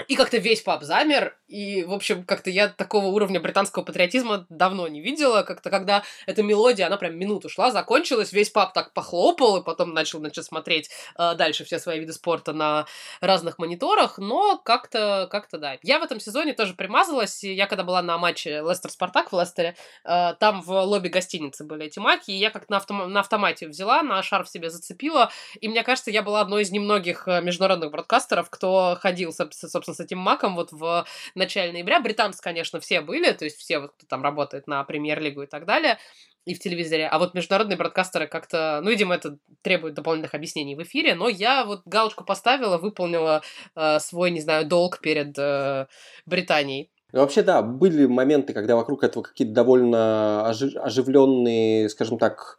И как-то весь пап замер, и, в общем, как-то я такого уровня британского патриотизма давно не видела, как-то когда эта мелодия, она прям минуту шла, закончилась, весь пап так похлопал, и потом начал, значит, смотреть э, дальше все свои виды спорта на разных мониторах, но как-то, как-то, да. Я в этом сезоне тоже примазалась, и я когда была на матче Лестер-Спартак в Лестере, э, там в лобби гостиницы были эти маки, и я как на, автом- на автомате взяла, на шарф себе зацепила, и мне кажется, я была одной из немногих э, международных бродкастеров, кто ходил, собственно, с этим маком вот в начале ноября. Британцы, конечно, все были, то есть все, вот, кто там работает на премьер-лигу и так далее, и в телевизоре. А вот международные бродкастеры как-то, ну, видимо, это требует дополнительных объяснений в эфире, но я вот галочку поставила, выполнила э, свой, не знаю, долг перед э, Британией. Ну, вообще, да, были моменты, когда вокруг этого какие-то довольно оживленные, скажем так,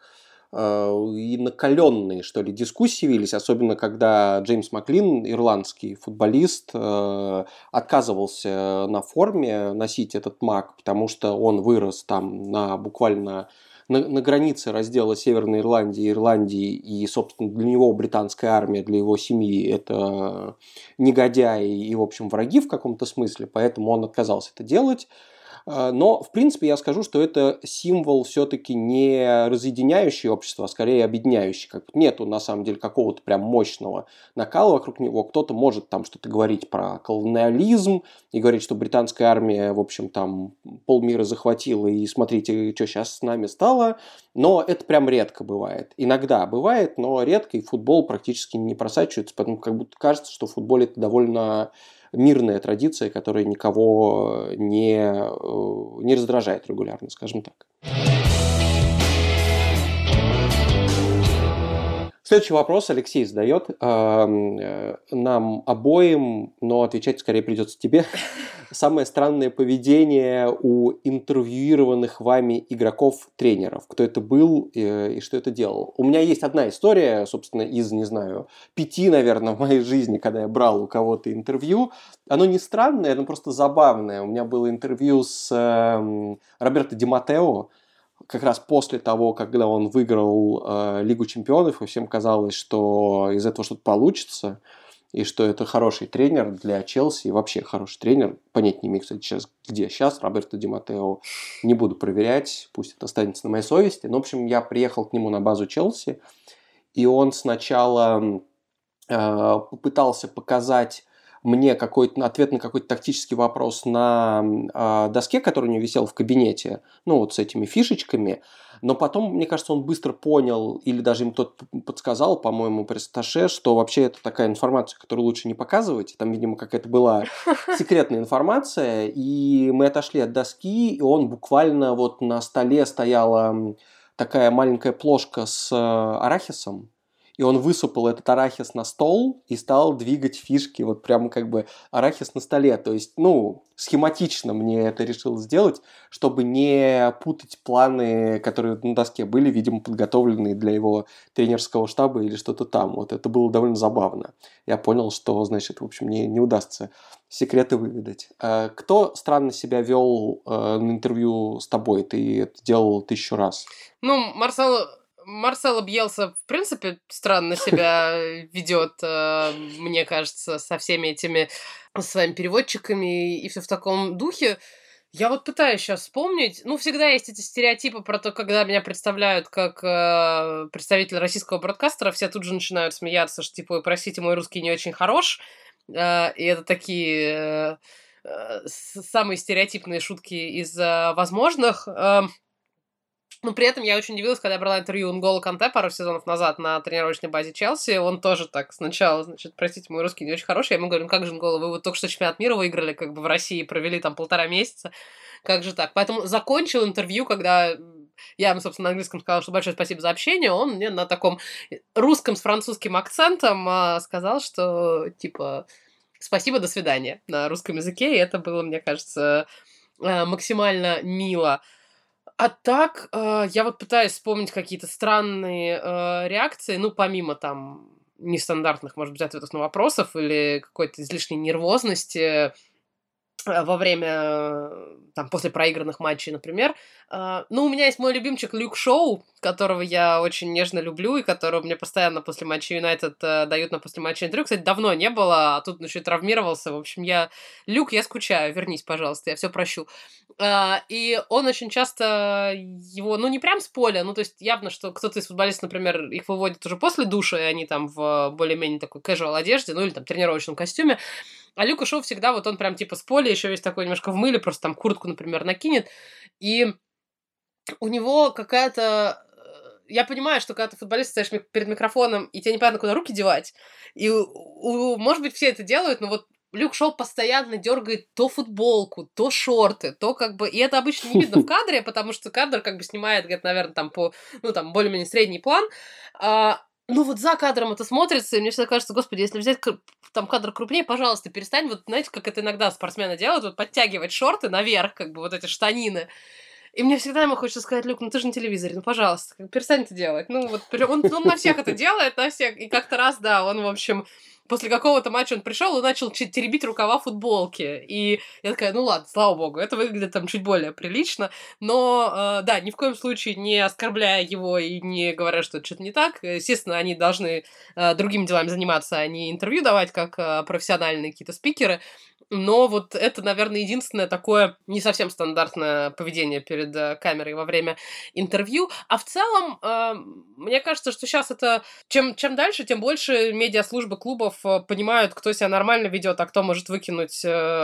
и накаленные, что ли, дискуссии велись, особенно когда Джеймс Маклин, ирландский футболист, э, отказывался на форме носить этот маг, потому что он вырос там на буквально на, на границе раздела Северной Ирландии и Ирландии, и, собственно, для него британская армия, для его семьи это негодяи и, в общем, враги в каком-то смысле, поэтому он отказался это делать. А, но, в принципе, я скажу, что это символ все-таки не разъединяющий общество, а скорее объединяющий. Как нету, на самом деле, какого-то прям мощного накала вокруг него. Кто-то может там что-то говорить про колониализм и говорить, что британская армия, в общем, там полмира захватила, и смотрите, что сейчас с нами стало. Но это прям редко бывает. Иногда бывает, но редко, и футбол практически не просачивается, поэтому как будто кажется, что в футболе это довольно мирная традиция, которая никого не, э, не раздражает регулярно, скажем так. Следующий вопрос Алексей задает э, нам обоим, но отвечать скорее придется тебе. Самое странное поведение у интервьюированных вами игроков-тренеров. Кто это был э, и что это делал? У меня есть одна история, собственно, из, не знаю, пяти, наверное, в моей жизни, когда я брал у кого-то интервью. Оно не странное, оно просто забавное. У меня было интервью с э, Роберто Ди Матео, как раз после того, когда он выиграл э, Лигу чемпионов, и всем казалось, что из этого что-то получится, и что это хороший тренер для Челси, и вообще хороший тренер. Понять не имею, кстати, сейчас, где сейчас Роберто Ди Матео, не буду проверять, пусть это останется на моей совести. Но, в общем, я приехал к нему на базу Челси, и он сначала э, попытался показать мне какой-то ответ на какой-то тактический вопрос на э, доске, который у него висел в кабинете, ну вот с этими фишечками, но потом, мне кажется, он быстро понял, или даже им тот подсказал, по-моему, пресс что вообще это такая информация, которую лучше не показывать. Там, видимо, какая-то была секретная информация, и мы отошли от доски, и он буквально вот на столе стояла такая маленькая плошка с э, арахисом, и он высыпал этот арахис на стол и стал двигать фишки, вот прямо как бы арахис на столе. То есть, ну, схематично мне это решил сделать, чтобы не путать планы, которые на доске были, видимо, подготовлены для его тренерского штаба или что-то там. Вот это было довольно забавно. Я понял, что, значит, в общем, не, не удастся секреты выведать. А кто странно себя вел э, на интервью с тобой? Ты это делал тысячу раз. Ну, Марсел Марсела Бьелса, в принципе, странно себя ведет, э, мне кажется, со всеми этими своими переводчиками и все в таком духе. Я вот пытаюсь сейчас вспомнить. Ну, всегда есть эти стереотипы про то, когда меня представляют как э, представитель российского бродкастера, все тут же начинают смеяться, что типа, простите, мой русский не очень хорош. Э, и это такие э, э, самые стереотипные шутки из э, возможных. Э, но при этом я очень удивилась, когда я брала интервью Нгола Канте пару сезонов назад на тренировочной базе Челси. Он тоже так сначала, значит, простите, мой русский не очень хороший. Я ему говорю, ну как же, Нгола, вы вот только что чемпионат мира выиграли, как бы в России провели там полтора месяца. Как же так? Поэтому закончил интервью, когда я ему, собственно, на английском сказала, что большое спасибо за общение, он мне на таком русском с французским акцентом а, сказал, что, типа, спасибо, до свидания на русском языке, и это было, мне кажется, а, максимально мило. А так, э, я вот пытаюсь вспомнить какие-то странные э, реакции, ну, помимо там нестандартных, может быть, ответов на вопросов или какой-то излишней нервозности. Э, во время, там, после проигранных матчей, например. А, ну, у меня есть мой любимчик Люк Шоу, которого я очень нежно люблю, и которого мне постоянно после матча Юнайтед э, дают на после матча интервью. Кстати, давно не было, а тут он еще и травмировался. В общем, я... Люк, я скучаю, вернись, пожалуйста, я все прощу. И он очень часто его, ну, не прям с поля, ну, то есть явно, что кто-то из футболистов, например, их выводит уже после душа, и они там в более-менее такой casual одежде, ну, или там тренировочном костюме. А Люка Шоу всегда вот он прям типа с поля, еще весь такой немножко в мыле, просто там куртку, например, накинет. И у него какая-то э, я понимаю, что когда ты футболист стоишь перед микрофоном, и тебе непонятно, куда руки девать. И, у, может быть, все это делают, но вот Люк Шоу постоянно дергает то футболку, то шорты, то как бы... И это обычно не видно в кадре, потому что кадр как бы снимает, где-то, наверное, там по, ну, там, более-менее средний план. А, ну вот за кадром это смотрится, и мне всегда кажется, господи, если взять там кадр крупнее, пожалуйста, перестань, вот знаете, как это иногда спортсмены делают, вот подтягивать шорты наверх, как бы вот эти штанины. И мне всегда ему хочется сказать, Люк, ну ты же на телевизоре, ну пожалуйста, перестань это делать. Ну вот он, он на всех это делает, на всех. И как-то раз, да, он, в общем, после какого-то матча он пришел и начал теребить рукава футболки. И я такая, ну ладно, слава богу, это выглядит там чуть более прилично. Но, э, да, ни в коем случае не оскорбляя его и не говоря, что что-то не так. Естественно, они должны э, другими делами заниматься, а не интервью давать, как э, профессиональные какие-то спикеры. Но вот это, наверное, единственное такое не совсем стандартное поведение перед э, камерой во время интервью. А в целом, э, мне кажется, что сейчас это... Чем, чем дальше, тем больше медиаслужбы клубов э, понимают, кто себя нормально ведет, а кто может выкинуть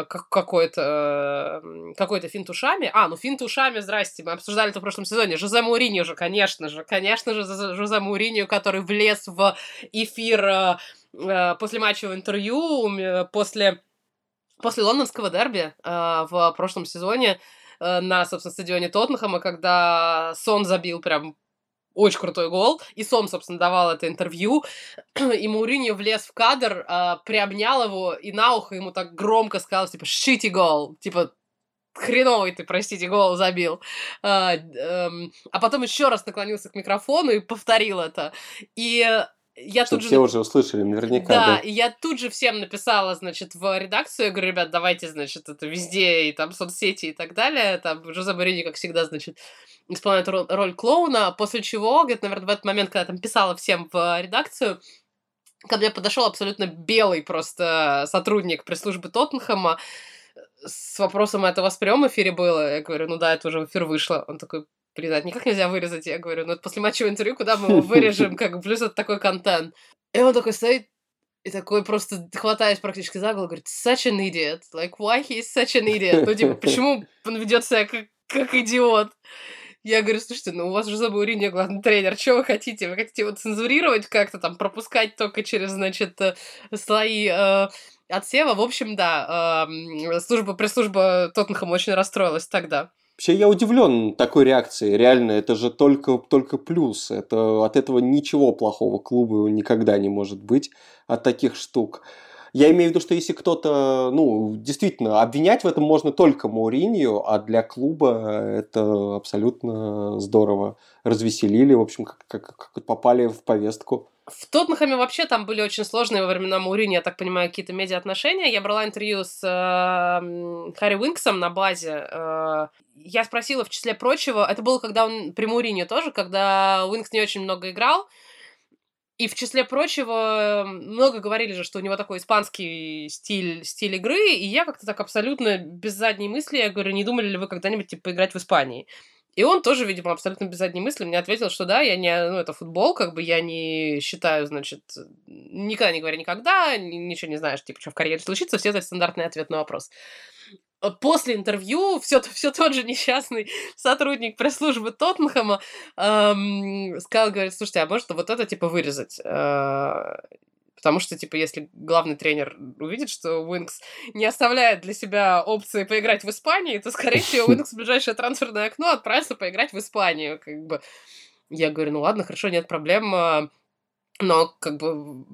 какой-то какой-то финт ушами. А, ну финт ушами, здрасте, мы обсуждали это в прошлом сезоне. Жозе Мауриньо же, конечно же, конечно же, Жозе Мауриньо, который влез в эфир после матчевого интервью, после после лондонского дерби э, в прошлом сезоне э, на, собственно, стадионе Тоттенхэма, когда Сон забил прям очень крутой гол, и Сон, собственно, давал это интервью, и Мауриньо влез в кадр, э, приобнял его, и на ухо ему так громко сказал, типа, «Шити гол!» Типа, хреновый ты, простите, гол забил. А, эм, а потом еще раз наклонился к микрофону и повторил это. И я Чтобы тут все же... уже услышали, наверняка. Да, да, и я тут же всем написала, значит, в редакцию, я говорю, ребят, давайте, значит, это везде, и там соцсети и так далее. Там Жозе Марини, как всегда, значит, исполняет роль, роль клоуна, после чего, где-то, наверное, в этот момент, когда я там писала всем в редакцию, ко мне подошел абсолютно белый просто сотрудник пресс-службы Тоттенхэма, с вопросом, это у вас в прямом эфире было? Я говорю, ну да, это уже в эфир вышло. Он такой, блин, это никак нельзя вырезать. Я говорю, ну это после матчевого интервью, куда мы его вырежем, как плюс это такой контент. И он такой стоит, И такой просто хватаясь практически за голову, говорит, such an idiot. Like, why he is such an idiot? Ну, типа, почему он ведет себя как, как идиот? Я говорю, слушайте, ну у вас же за Мауриньо главный тренер, что вы хотите? Вы хотите его цензурировать как-то там, пропускать только через, значит, э, слои э, отсева? В общем, да, э, служба, пресс-служба Тоттенхэма очень расстроилась тогда. Вообще я удивлен такой реакцией. Реально, это же только, только плюс. Это, от этого ничего плохого клубу никогда не может быть от таких штук. Я имею в виду, что если кто-то, ну, действительно, обвинять в этом можно только Мауринью, а для клуба это абсолютно здорово. Развеселили, в общем, как, как, как попали в повестку. В Тоттенхэме вообще там были очень сложные во времена Маурини, я так понимаю, какие-то медиа-отношения. Я брала интервью с э, Харри Уинксом на базе. Э, я спросила, в числе прочего, это было когда он при Маурини тоже, когда Уинкс не очень много играл, и в числе прочего, много говорили же, что у него такой испанский стиль, стиль игры, и я как-то так абсолютно без задней мысли, я говорю, не думали ли вы когда-нибудь, типа, поиграть в Испании? И он тоже, видимо, абсолютно без задней мысли мне ответил, что да, я не, ну, это футбол, как бы я не считаю, значит, никогда не говоря никогда, ничего не знаешь, типа, что в карьере случится, все это стандартный ответ на вопрос после интервью все, все тот же несчастный сотрудник пресс-службы Тоттенхэма эм, сказал, говорит, слушайте, а может вот это, типа, вырезать? Э, потому что, типа, если главный тренер увидит, что Уинкс не оставляет для себя опции поиграть в Испании, то, скорее всего, Уинкс в ближайшее трансферное окно отправится поиграть в Испанию, как бы. Я говорю, ну ладно, хорошо, нет проблем, э, но, как бы,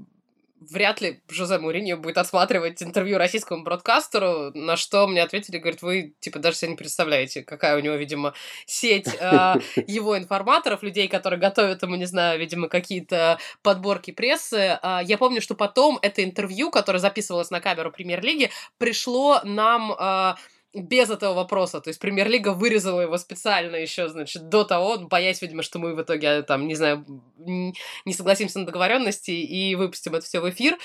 вряд ли Жозе Мourinho будет осматривать интервью российскому бродкастеру, на что мне ответили, говорят, вы, типа, даже себе не представляете, какая у него, видимо, сеть э, его информаторов, людей, которые готовят ему, не знаю, видимо, какие-то подборки прессы. Э, я помню, что потом это интервью, которое записывалось на камеру премьер-лиги, пришло нам... Э, без этого вопроса. То есть премьер-лига вырезала его специально еще, значит, до того, боясь, видимо, что мы в итоге, там, не знаю, не согласимся на договоренности и выпустим это все в эфир.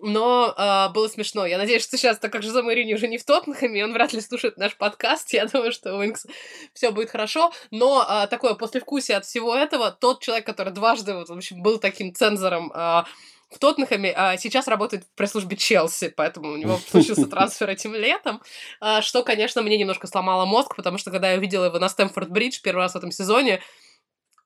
Но э, было смешно. Я надеюсь, что сейчас, так как Жозе Марини уже не в Тоттенхэме, он вряд ли слушает наш подкаст, я думаю, что у Уинкс все будет хорошо. Но э, такое послевкусие от всего этого, тот человек, который дважды, вот, в общем, был таким цензором э, в Тоттенхэме, а сейчас работает в пресс-службе Челси, поэтому у него случился трансфер этим летом, а, что, конечно, мне немножко сломало мозг, потому что когда я увидела его на Стэнфорд-Бридж первый раз в этом сезоне,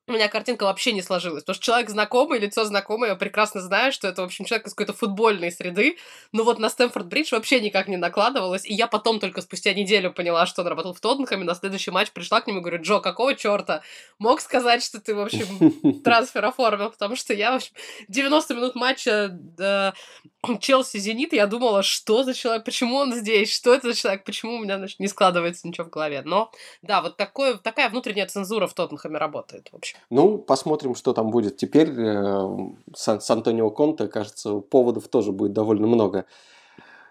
у меня картинка вообще не сложилась. Потому что человек знакомый, лицо знакомое, я прекрасно знаю, что это, в общем, человек из какой-то футбольной среды. Но вот на Стэнфорд-Бридж вообще никак не накладывалось. И я потом только спустя неделю поняла, что он работал в Тоттенхэме. На следующий матч пришла к нему и говорю, Джо, какого черта? Мог сказать, что ты, в общем, трансфер оформил? Потому что я, в общем, 90 минут матча да, Челси-Зенит, я думала, что за человек, почему он здесь, что это за человек, почему у меня значит, не складывается ничего в голове. Но, да, вот такое, такая внутренняя цензура в Тоттенхэме работает, в общем. Ну, посмотрим, что там будет теперь. Э, с, с Антонио Конте, кажется, поводов тоже будет довольно много.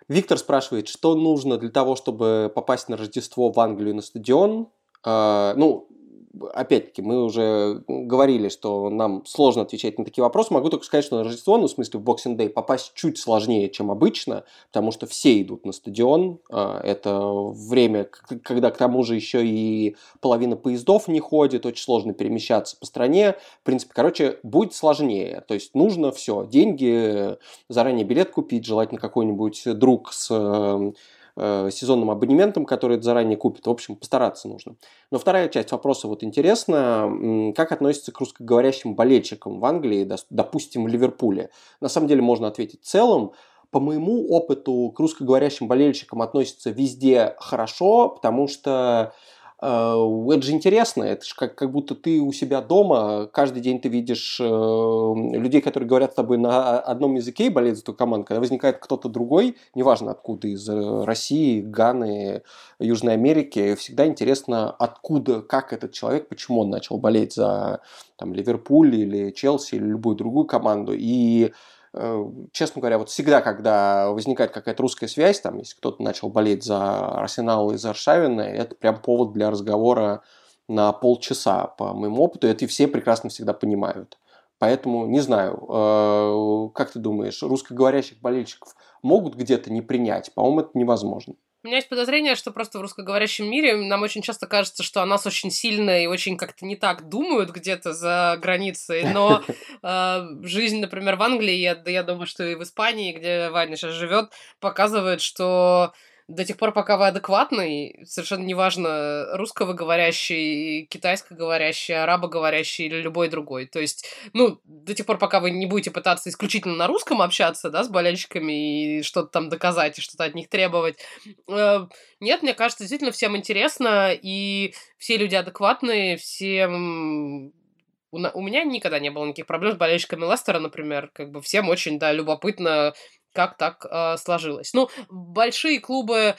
Виктор спрашивает, что нужно для того, чтобы попасть на Рождество в Англию на стадион. Э, ну, опять-таки, мы уже говорили, что нам сложно отвечать на такие вопросы. Могу только сказать, что на Рождество, ну, в смысле, в Boxing Day попасть чуть сложнее, чем обычно, потому что все идут на стадион. А, это время, когда к тому же еще и половина поездов не ходит, очень сложно перемещаться по стране. В принципе, короче, будет сложнее. То есть нужно все, деньги, заранее билет купить, желательно какой-нибудь друг с Э, сезонным абонементом, который заранее купит. В общем, постараться нужно. Но вторая часть вопроса вот интересна. Как относится к русскоговорящим болельщикам в Англии, допустим, в Ливерпуле? На самом деле можно ответить в целом. По моему опыту к русскоговорящим болельщикам относятся везде хорошо, потому что это же интересно, это же как, как будто ты у себя дома, каждый день ты видишь э, людей, которые говорят с тобой на одном языке и болеют за эту команду. Когда возникает кто-то другой, неважно откуда, из э, России, Ганы, Южной Америки, всегда интересно, откуда, как этот человек, почему он начал болеть за там, Ливерпуль или Челси или любую другую команду. И честно говоря, вот всегда, когда возникает какая-то русская связь, там, если кто-то начал болеть за Арсенал и за Аршавина, это прям повод для разговора на полчаса, по моему опыту, и это все прекрасно всегда понимают. Поэтому, не знаю, э, как ты думаешь, русскоговорящих болельщиков могут где-то не принять? По-моему, это невозможно. У меня есть подозрение, что просто в русскоговорящем мире нам очень часто кажется, что о нас очень сильно и очень как-то не так думают где-то за границей, но э, жизнь, например, в Англии, я, я думаю, что и в Испании, где Ваня сейчас живет, показывает, что до тех пор, пока вы адекватный, совершенно неважно, русского-говорящий, китайско-говорящий, арабо-говорящий или любой другой. То есть, ну, до тех пор, пока вы не будете пытаться исключительно на русском общаться, да, с болельщиками и что-то там доказать, и что-то от них требовать. Э, нет, мне кажется, действительно всем интересно, и все люди адекватные, всем у, у меня никогда не было никаких проблем с болельщиками Лестера, например. Как бы всем очень, да, любопытно как так э, сложилось. Ну, большие клубы,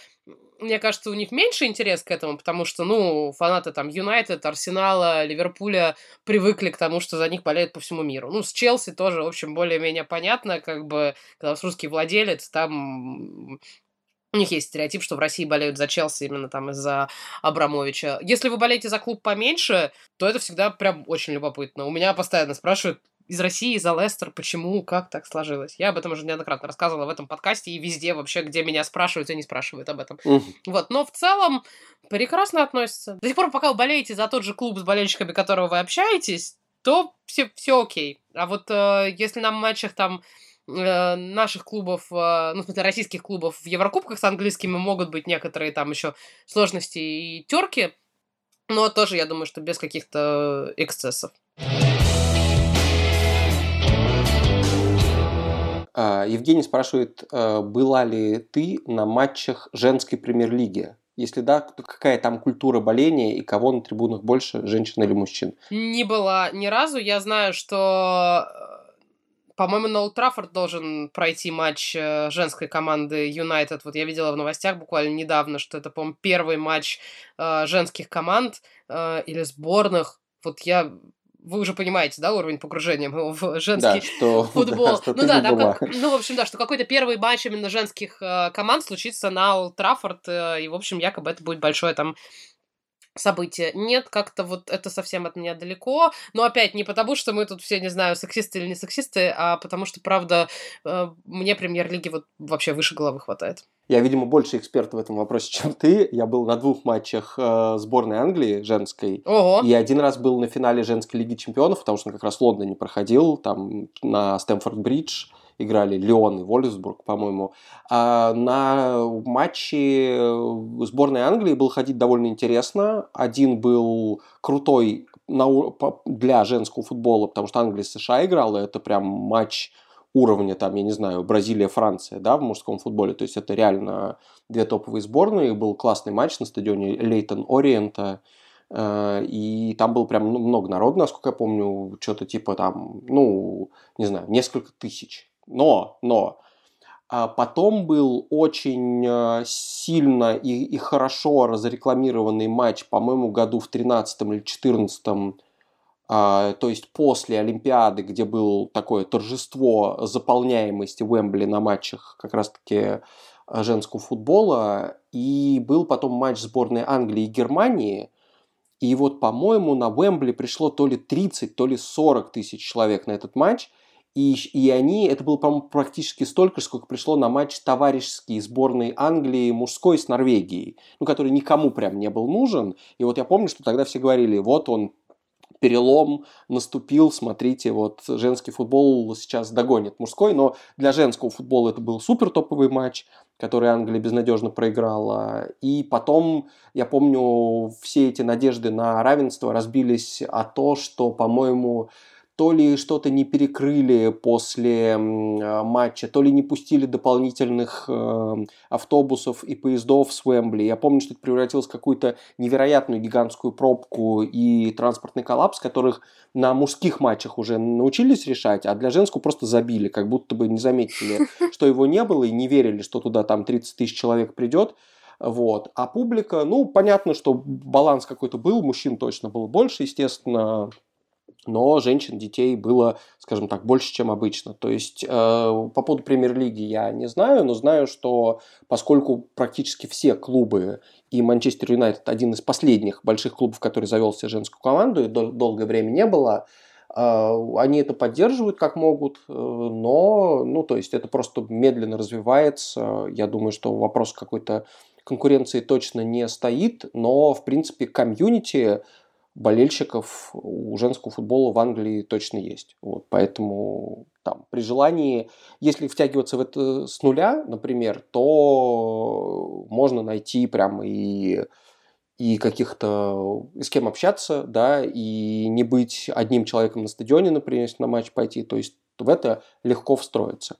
мне кажется, у них меньше интерес к этому, потому что, ну, фанаты там Юнайтед, Арсенала, Ливерпуля привыкли к тому, что за них болеют по всему миру. Ну, с Челси тоже, в общем, более-менее понятно, как бы, когда у вас русский владелец, там у них есть стереотип, что в России болеют за Челси именно там из-за Абрамовича. Если вы болеете за клуб поменьше, то это всегда прям очень любопытно. У меня постоянно спрашивают, из России, за Лестер, почему, как так сложилось. Я об этом уже неоднократно рассказывала в этом подкасте и везде вообще, где меня спрашивают, они спрашивают об этом. Mm. Вот, но в целом прекрасно относятся. До сих пор, пока вы болеете за тот же клуб с болельщиками, которого вы общаетесь, то все, все окей. А вот э, если на матчах там э, наших клубов, э, ну, в смысле, российских клубов в Еврокубках с английскими могут быть некоторые там еще сложности и терки, но тоже, я думаю, что без каких-то эксцессов. Евгений спрашивает, а, была ли ты на матчах женской премьер-лиги? Если да, то какая там культура боления и кого на трибунах больше, женщин или мужчин? Не была ни разу. Я знаю, что, э, по-моему, на Ултрафорд должен пройти матч э, женской команды Юнайтед. Вот я видела в новостях буквально недавно, что это, по-моему, первый матч э, женских команд или сборных. Вот я вы уже понимаете, да, уровень погружения в женский да, что, футбол. Да, что ну да, там как, ну, в общем, да, что какой-то первый матч именно женских э, команд случится на Олд Траффорд, э, и, в общем, якобы это будет большое там события. Нет, как-то вот это совсем от меня далеко. Но опять не потому, что мы тут все, не знаю, сексисты или не сексисты, а потому что, правда, э, мне премьер-лиги вот вообще выше головы хватает. Я, видимо, больше эксперт в этом вопросе, чем ты. Я был на двух матчах э, сборной Англии женской. Ого. И один раз был на финале женской лиги чемпионов, потому что он как раз в Лондоне проходил, там на Стэнфорд-Бридж играли Леон и Вольсбург, по-моему. А на матче э, сборной Англии был ходить довольно интересно. Один был крутой для женского футбола, потому что Англия с США играла, это прям матч уровня, там, я не знаю, Бразилия-Франция, да, в мужском футболе. То есть это реально две топовые сборные. Был классный матч на стадионе Лейтон Ориента. Э, и там было прям ну, много народу, насколько я помню, что-то типа там, ну, не знаю, несколько тысяч но, но, а потом был очень э, сильно и, и хорошо разрекламированный матч, по-моему, году в 13 или 14 а, то есть после Олимпиады, где было такое торжество заполняемости Уэмбли на матчах как раз-таки э, женского футбола, и был потом матч сборной Англии и Германии, и вот, по-моему, на Уэмбли пришло то ли 30, то ли 40 тысяч человек на этот матч, и, и они, это было, по-моему, практически столько, сколько пришло на матч товарищеский сборной Англии мужской с Норвегией, ну, который никому прям не был нужен. И вот я помню, что тогда все говорили, вот он перелом наступил, смотрите, вот женский футбол сейчас догонит мужской, но для женского футбола это был супер топовый матч, который Англия безнадежно проиграла. И потом, я помню, все эти надежды на равенство разбились о то, что, по-моему, то ли что-то не перекрыли после а, матча, то ли не пустили дополнительных э, автобусов и поездов с Уэмбли. Я помню, что это превратилось в какую-то невероятную гигантскую пробку и транспортный коллапс, которых на мужских матчах уже научились решать, а для женского просто забили, как будто бы не заметили, что его не было и не верили, что туда там 30 тысяч человек придет. Вот. А публика, ну, понятно, что баланс какой-то был, мужчин точно было больше, естественно, но женщин, детей было, скажем так, больше, чем обычно. То есть э, по поводу премьер-лиги я не знаю, но знаю, что поскольку практически все клубы и Манчестер Юнайтед один из последних больших клубов, который завел себе женскую команду, и дол- долгое время не было, э, они это поддерживают как могут, э, но, ну, то есть это просто медленно развивается. Я думаю, что вопрос какой-то конкуренции точно не стоит, но, в принципе, комьюнити болельщиков у женского футбола в Англии точно есть. Вот, поэтому там, при желании, если втягиваться в это с нуля, например, то можно найти прямо и и каких-то, с кем общаться, да, и не быть одним человеком на стадионе, например, если на матч пойти, то есть в это легко встроиться.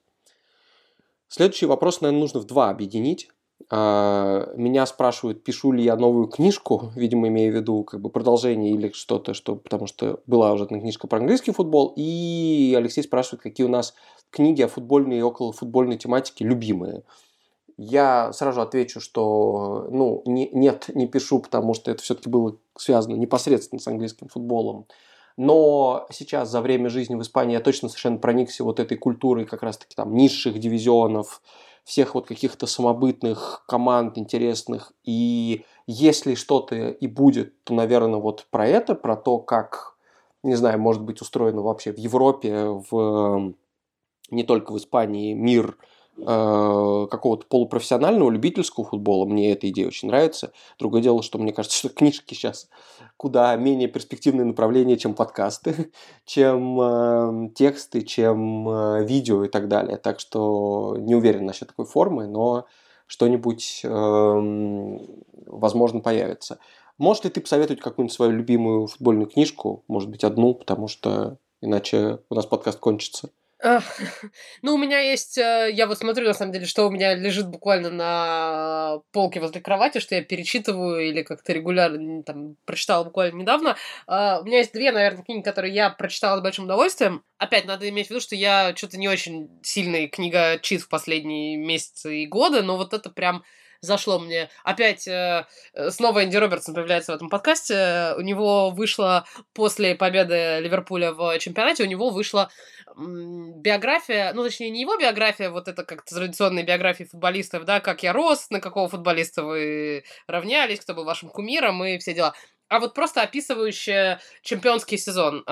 Следующий вопрос, наверное, нужно в два объединить. А, меня спрашивают, пишу ли я новую книжку, видимо, имея в виду как бы продолжение или что-то, что, потому что была уже одна книжка про английский футбол, и Алексей спрашивает, какие у нас книги о футбольной и околофутбольной тематике любимые. Я сразу отвечу, что ну, не, нет, не пишу, потому что это все-таки было связано непосредственно с английским футболом. Но сейчас за время жизни в Испании я точно совершенно проникся вот этой культурой как раз-таки там низших дивизионов, всех вот каких-то самобытных команд интересных. И если что-то и будет, то, наверное, вот про это, про то, как, не знаю, может быть устроено вообще в Европе, в не только в Испании мир – Э, какого-то полупрофессионального, любительского футбола. Мне эта идея очень нравится. Другое дело, что мне кажется, что книжки сейчас куда менее перспективное направление, чем подкасты, чем э, тексты, чем э, видео и так далее. Так что не уверен насчет такой формы, но что-нибудь, э, возможно, появится. Можешь ли ты посоветовать какую-нибудь свою любимую футбольную книжку? Может быть, одну, потому что иначе у нас подкаст кончится. Ну, у меня есть, э, я вот смотрю, на самом деле, что у меня лежит буквально на полке возле кровати, что я перечитываю или как-то регулярно там прочитала буквально недавно. А, у меня есть две, наверное, книги, которые я прочитала с большим удовольствием. Опять надо иметь в виду, что я что-то не очень сильный книга чит в последние месяцы и годы, но вот это прям зашло мне. Опять э, э, снова Энди Робертсон появляется в этом подкасте. У него вышло после победы Ливерпуля в чемпионате, у него вышла биография, ну, точнее, не его биография, вот это как традиционные биографии футболистов, да, как я рос, на какого футболиста вы равнялись, кто был вашим кумиром и все дела. А вот просто описывающая чемпионский сезон.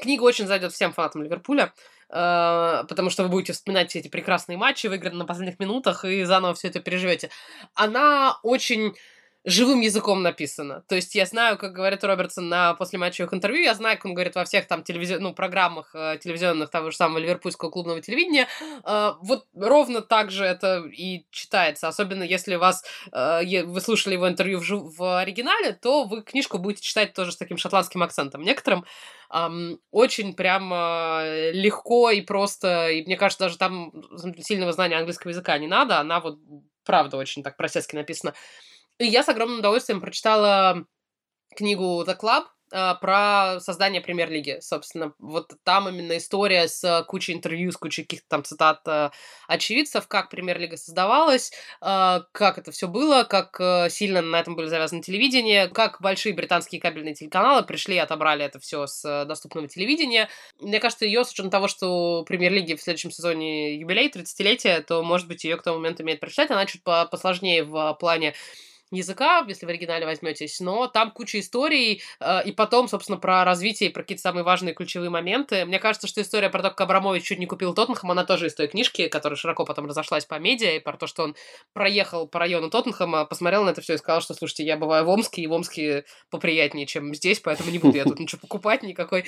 Книга очень зайдет всем фанатам Ливерпуля. Э, потому что вы будете вспоминать все эти прекрасные матчи, выигранные на последних минутах, и заново все это переживете. Она очень живым языком написано. То есть я знаю, как говорит Робертсон на послематчевых интервью, я знаю, как он говорит во всех там телевизи... ну, программах э, телевизионных того же самого ливерпульского клубного телевидения. Э, вот ровно так же это и читается. Особенно если вас, э, вы слушали его интервью в, в оригинале, то вы книжку будете читать тоже с таким шотландским акцентом. Некоторым эм, очень прям э, легко и просто, и мне кажется, даже там сильного знания английского языка не надо, она вот правда очень так простецки написана. И я с огромным удовольствием прочитала книгу The Club, а, про создание премьер-лиги, собственно. Вот там именно история с кучей интервью, с кучей каких-то там цитат а, очевидцев, как премьер-лига создавалась, а, как это все было, как э, сильно на этом были завязаны телевидение, как большие британские кабельные телеканалы пришли и отобрали это все с э, доступного телевидения. Мне кажется, ее, с учетом того, что премьер-лиги в следующем сезоне юбилей, 30-летие, то, может быть, ее к тому моменту имеет прочитать. Она чуть посложнее в плане языка, если в оригинале возьметесь, но там куча историй, э, и потом, собственно, про развитие, про какие-то самые важные ключевые моменты. Мне кажется, что история про то, как Абрамович чуть не купил Тоттенхэм, она тоже из той книжки, которая широко потом разошлась по медиа, и про то, что он проехал по району Тоттенхэма, посмотрел на это все и сказал, что, слушайте, я бываю в Омске, и в Омске поприятнее, чем здесь, поэтому не буду я тут ничего покупать, никакой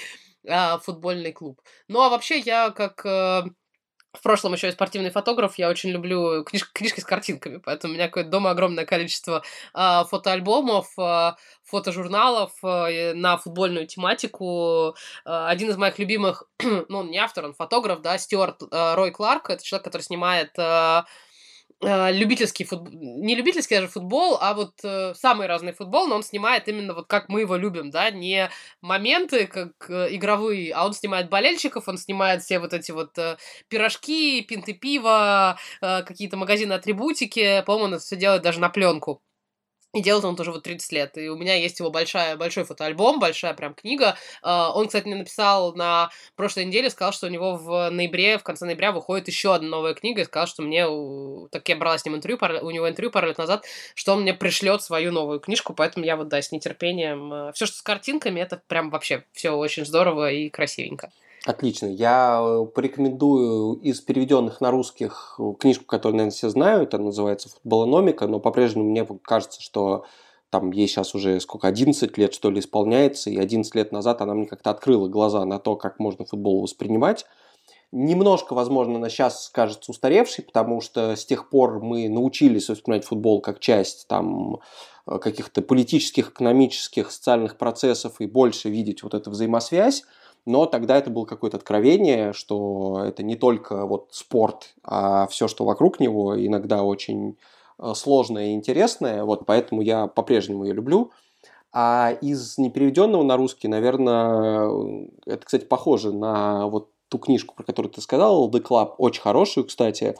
а, футбольный клуб. Ну, а вообще я как э, в прошлом еще и спортивный фотограф, я очень люблю книж книжки с картинками, поэтому у меня какое-то дома огромное количество э, фотоальбомов, э, фотожурналов э, на футбольную тематику. Э, один из моих любимых, ну, он не автор, он фотограф, да, Стюарт э, Рой Кларк, это человек, который снимает... Э, любительский футбол, не любительский даже футбол, а вот э, самый разный футбол, но он снимает именно вот как мы его любим, да, не моменты как э, игровые, а он снимает болельщиков, он снимает все вот эти вот э, пирожки, пинты пива, э, какие-то магазины атрибутики, по-моему, он это все делает даже на пленку. И делает он тоже вот 30 лет. И у меня есть его большая, большой фотоальбом, большая прям книга. А, он, кстати, мне написал на прошлой неделе, сказал, что у него в ноябре, в конце ноября выходит еще одна новая книга, и сказал, что мне, так я брала с ним интервью, у него интервью пару лет назад, что он мне пришлет свою новую книжку, поэтому я вот, да, с нетерпением. Все, что с картинками, это прям вообще все очень здорово и красивенько. Отлично. Я э, порекомендую из переведенных на русских э, книжку, которую, наверное, все знают. Она называется «Футболономика», но по-прежнему мне кажется, что там ей сейчас уже сколько, 11 лет, что ли, исполняется, и 11 лет назад она мне как-то открыла глаза на то, как можно футбол воспринимать. Немножко, возможно, она сейчас кажется устаревшей, потому что с тех пор мы научились воспринимать футбол как часть там э, каких-то политических, экономических, социальных процессов и больше видеть вот эту взаимосвязь. Но тогда это было какое-то откровение, что это не только вот спорт, а все, что вокруг него, иногда очень э, сложное и интересное. Вот поэтому я по-прежнему ее люблю. А из непереведенного на русский, наверное, это, кстати, похоже на вот ту книжку, про которую ты сказал, The Club, очень хорошую, кстати.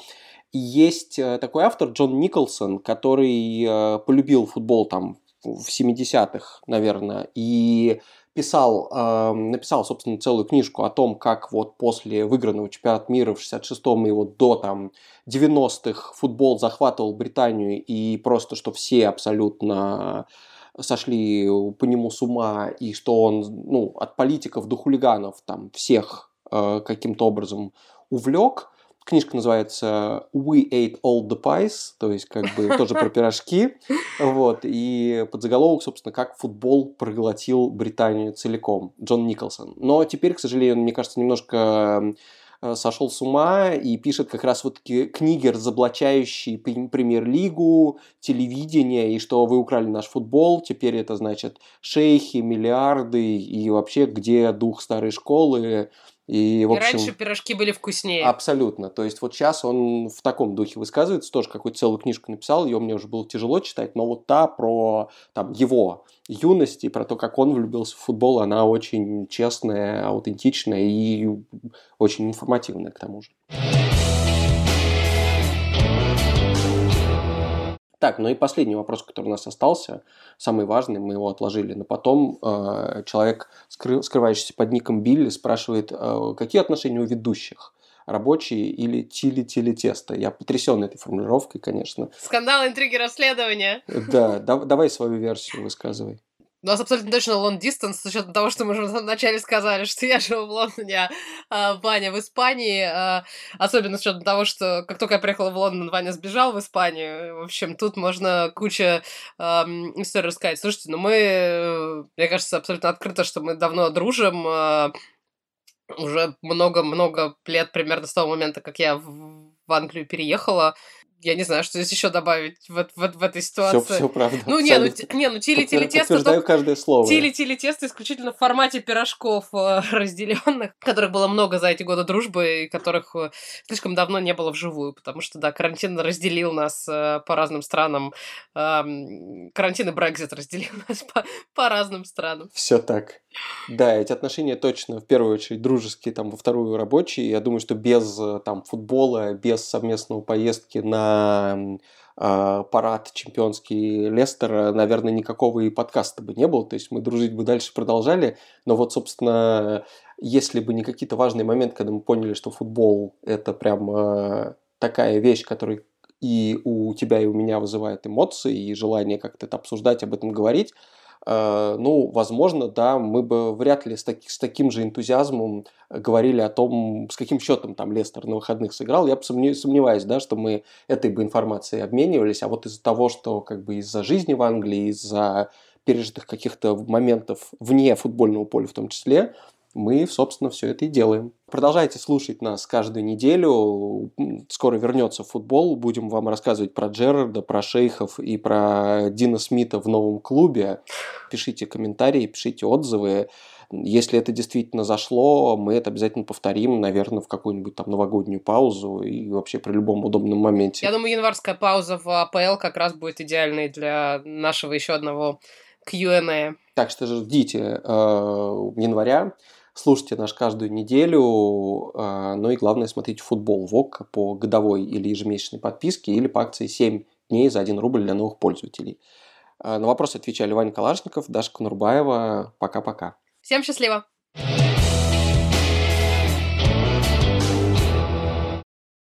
Есть э, такой автор Джон Николсон, который э, полюбил футбол там в 70-х, наверное, и писал, э, написал, собственно, целую книжку о том, как вот после выигранного чемпионата мира в 66-м и вот до там 90-х футбол захватывал Британию и просто, что все абсолютно сошли по нему с ума и что он, ну, от политиков до хулиганов там всех э, каким-то образом увлек. Книжка называется We Ate All the Pies, то есть как бы тоже про пирожки. Вот. И подзаголовок, собственно, как футбол проглотил Британию целиком. Джон Николсон. Но теперь, к сожалению, мне кажется, немножко э, сошел с ума и пишет как раз вот книги, разоблачающие премьер-лигу, телевидение, и что вы украли наш футбол, теперь это значит шейхи, миллиарды, и вообще где дух старой школы, и, в общем, и раньше пирожки были вкуснее. Абсолютно. То есть вот сейчас он в таком духе высказывается, тоже какую-то целую книжку написал, ее мне уже было тяжело читать, но вот та про там, его юность и про то, как он влюбился в футбол, она очень честная, аутентичная и очень информативная к тому же. Так, ну и последний вопрос, который у нас остался, самый важный, мы его отложили на потом. Э, человек, скрывающийся под ником Билли, спрашивает, э, какие отношения у ведущих? рабочие или тили-тили-тесто. Я потрясен этой формулировкой, конечно. Скандал, интриги, расследования. Да, да давай свою версию высказывай. У нас абсолютно точно long distance, с учетом того, что мы уже вначале сказали, что я живу в Лондоне, а Ваня в Испании. А, особенно с учетом того, что как только я приехала в Лондон, Ваня сбежал в Испанию. В общем, тут можно куча а, историй рассказать. Слушайте, ну мы, мне кажется, абсолютно открыто, что мы давно дружим. А, уже много-много лет примерно с того момента, как я в Англию переехала я не знаю, что здесь еще добавить в, в, в этой ситуации. Все, все правда. Ну, не, ну, не, ну тили тили тесто. Подтверждаю каждое слово. Тили тили тесто исключительно в формате пирожков э, разделенных, которых было много за эти годы дружбы, и которых э, слишком давно не было вживую, потому что, да, карантин разделил нас э, по разным странам. Э, карантин и Брекзит разделил нас по, по разным странам. Все так. Да, эти отношения точно, в первую очередь, дружеские, там, во вторую рабочие. Я думаю, что без там футбола, без совместного поездки на э, парад чемпионский Лестера, наверное, никакого и подкаста бы не было. То есть мы дружить бы дальше продолжали. Но вот, собственно, если бы не какие-то важные моменты, когда мы поняли, что футбол – это прям э, такая вещь, которая и у тебя, и у меня вызывает эмоции, и желание как-то это обсуждать, об этом говорить – ну, возможно, да, мы бы вряд ли с, таки, с таким же энтузиазмом говорили о том, с каким счетом там Лестер на выходных сыграл. Я сомневаюсь, да, что мы этой бы информацией обменивались, а вот из-за того, что как бы из-за жизни в Англии, из-за пережитых каких-то моментов вне футбольного поля в том числе, мы, собственно, все это и делаем. Продолжайте слушать нас каждую неделю. Скоро вернется футбол. Будем вам рассказывать про Джерарда, про шейхов и про Дина Смита в новом клубе. Пишите комментарии, пишите отзывы. Если это действительно зашло, мы это обязательно повторим, наверное, в какую-нибудь там новогоднюю паузу и вообще при любом удобном моменте. Я думаю, январская пауза в АПЛ как раз будет идеальной для нашего еще одного Q&A. Так что ждите э, января. Слушайте наш каждую неделю, а, ну и главное смотрите футбол ВОК по годовой или ежемесячной подписке или по акции 7 дней за 1 рубль для новых пользователей. А, на вопросы отвечали Ваня Калашников, Даша Конурбаева. Пока-пока. Всем счастливо!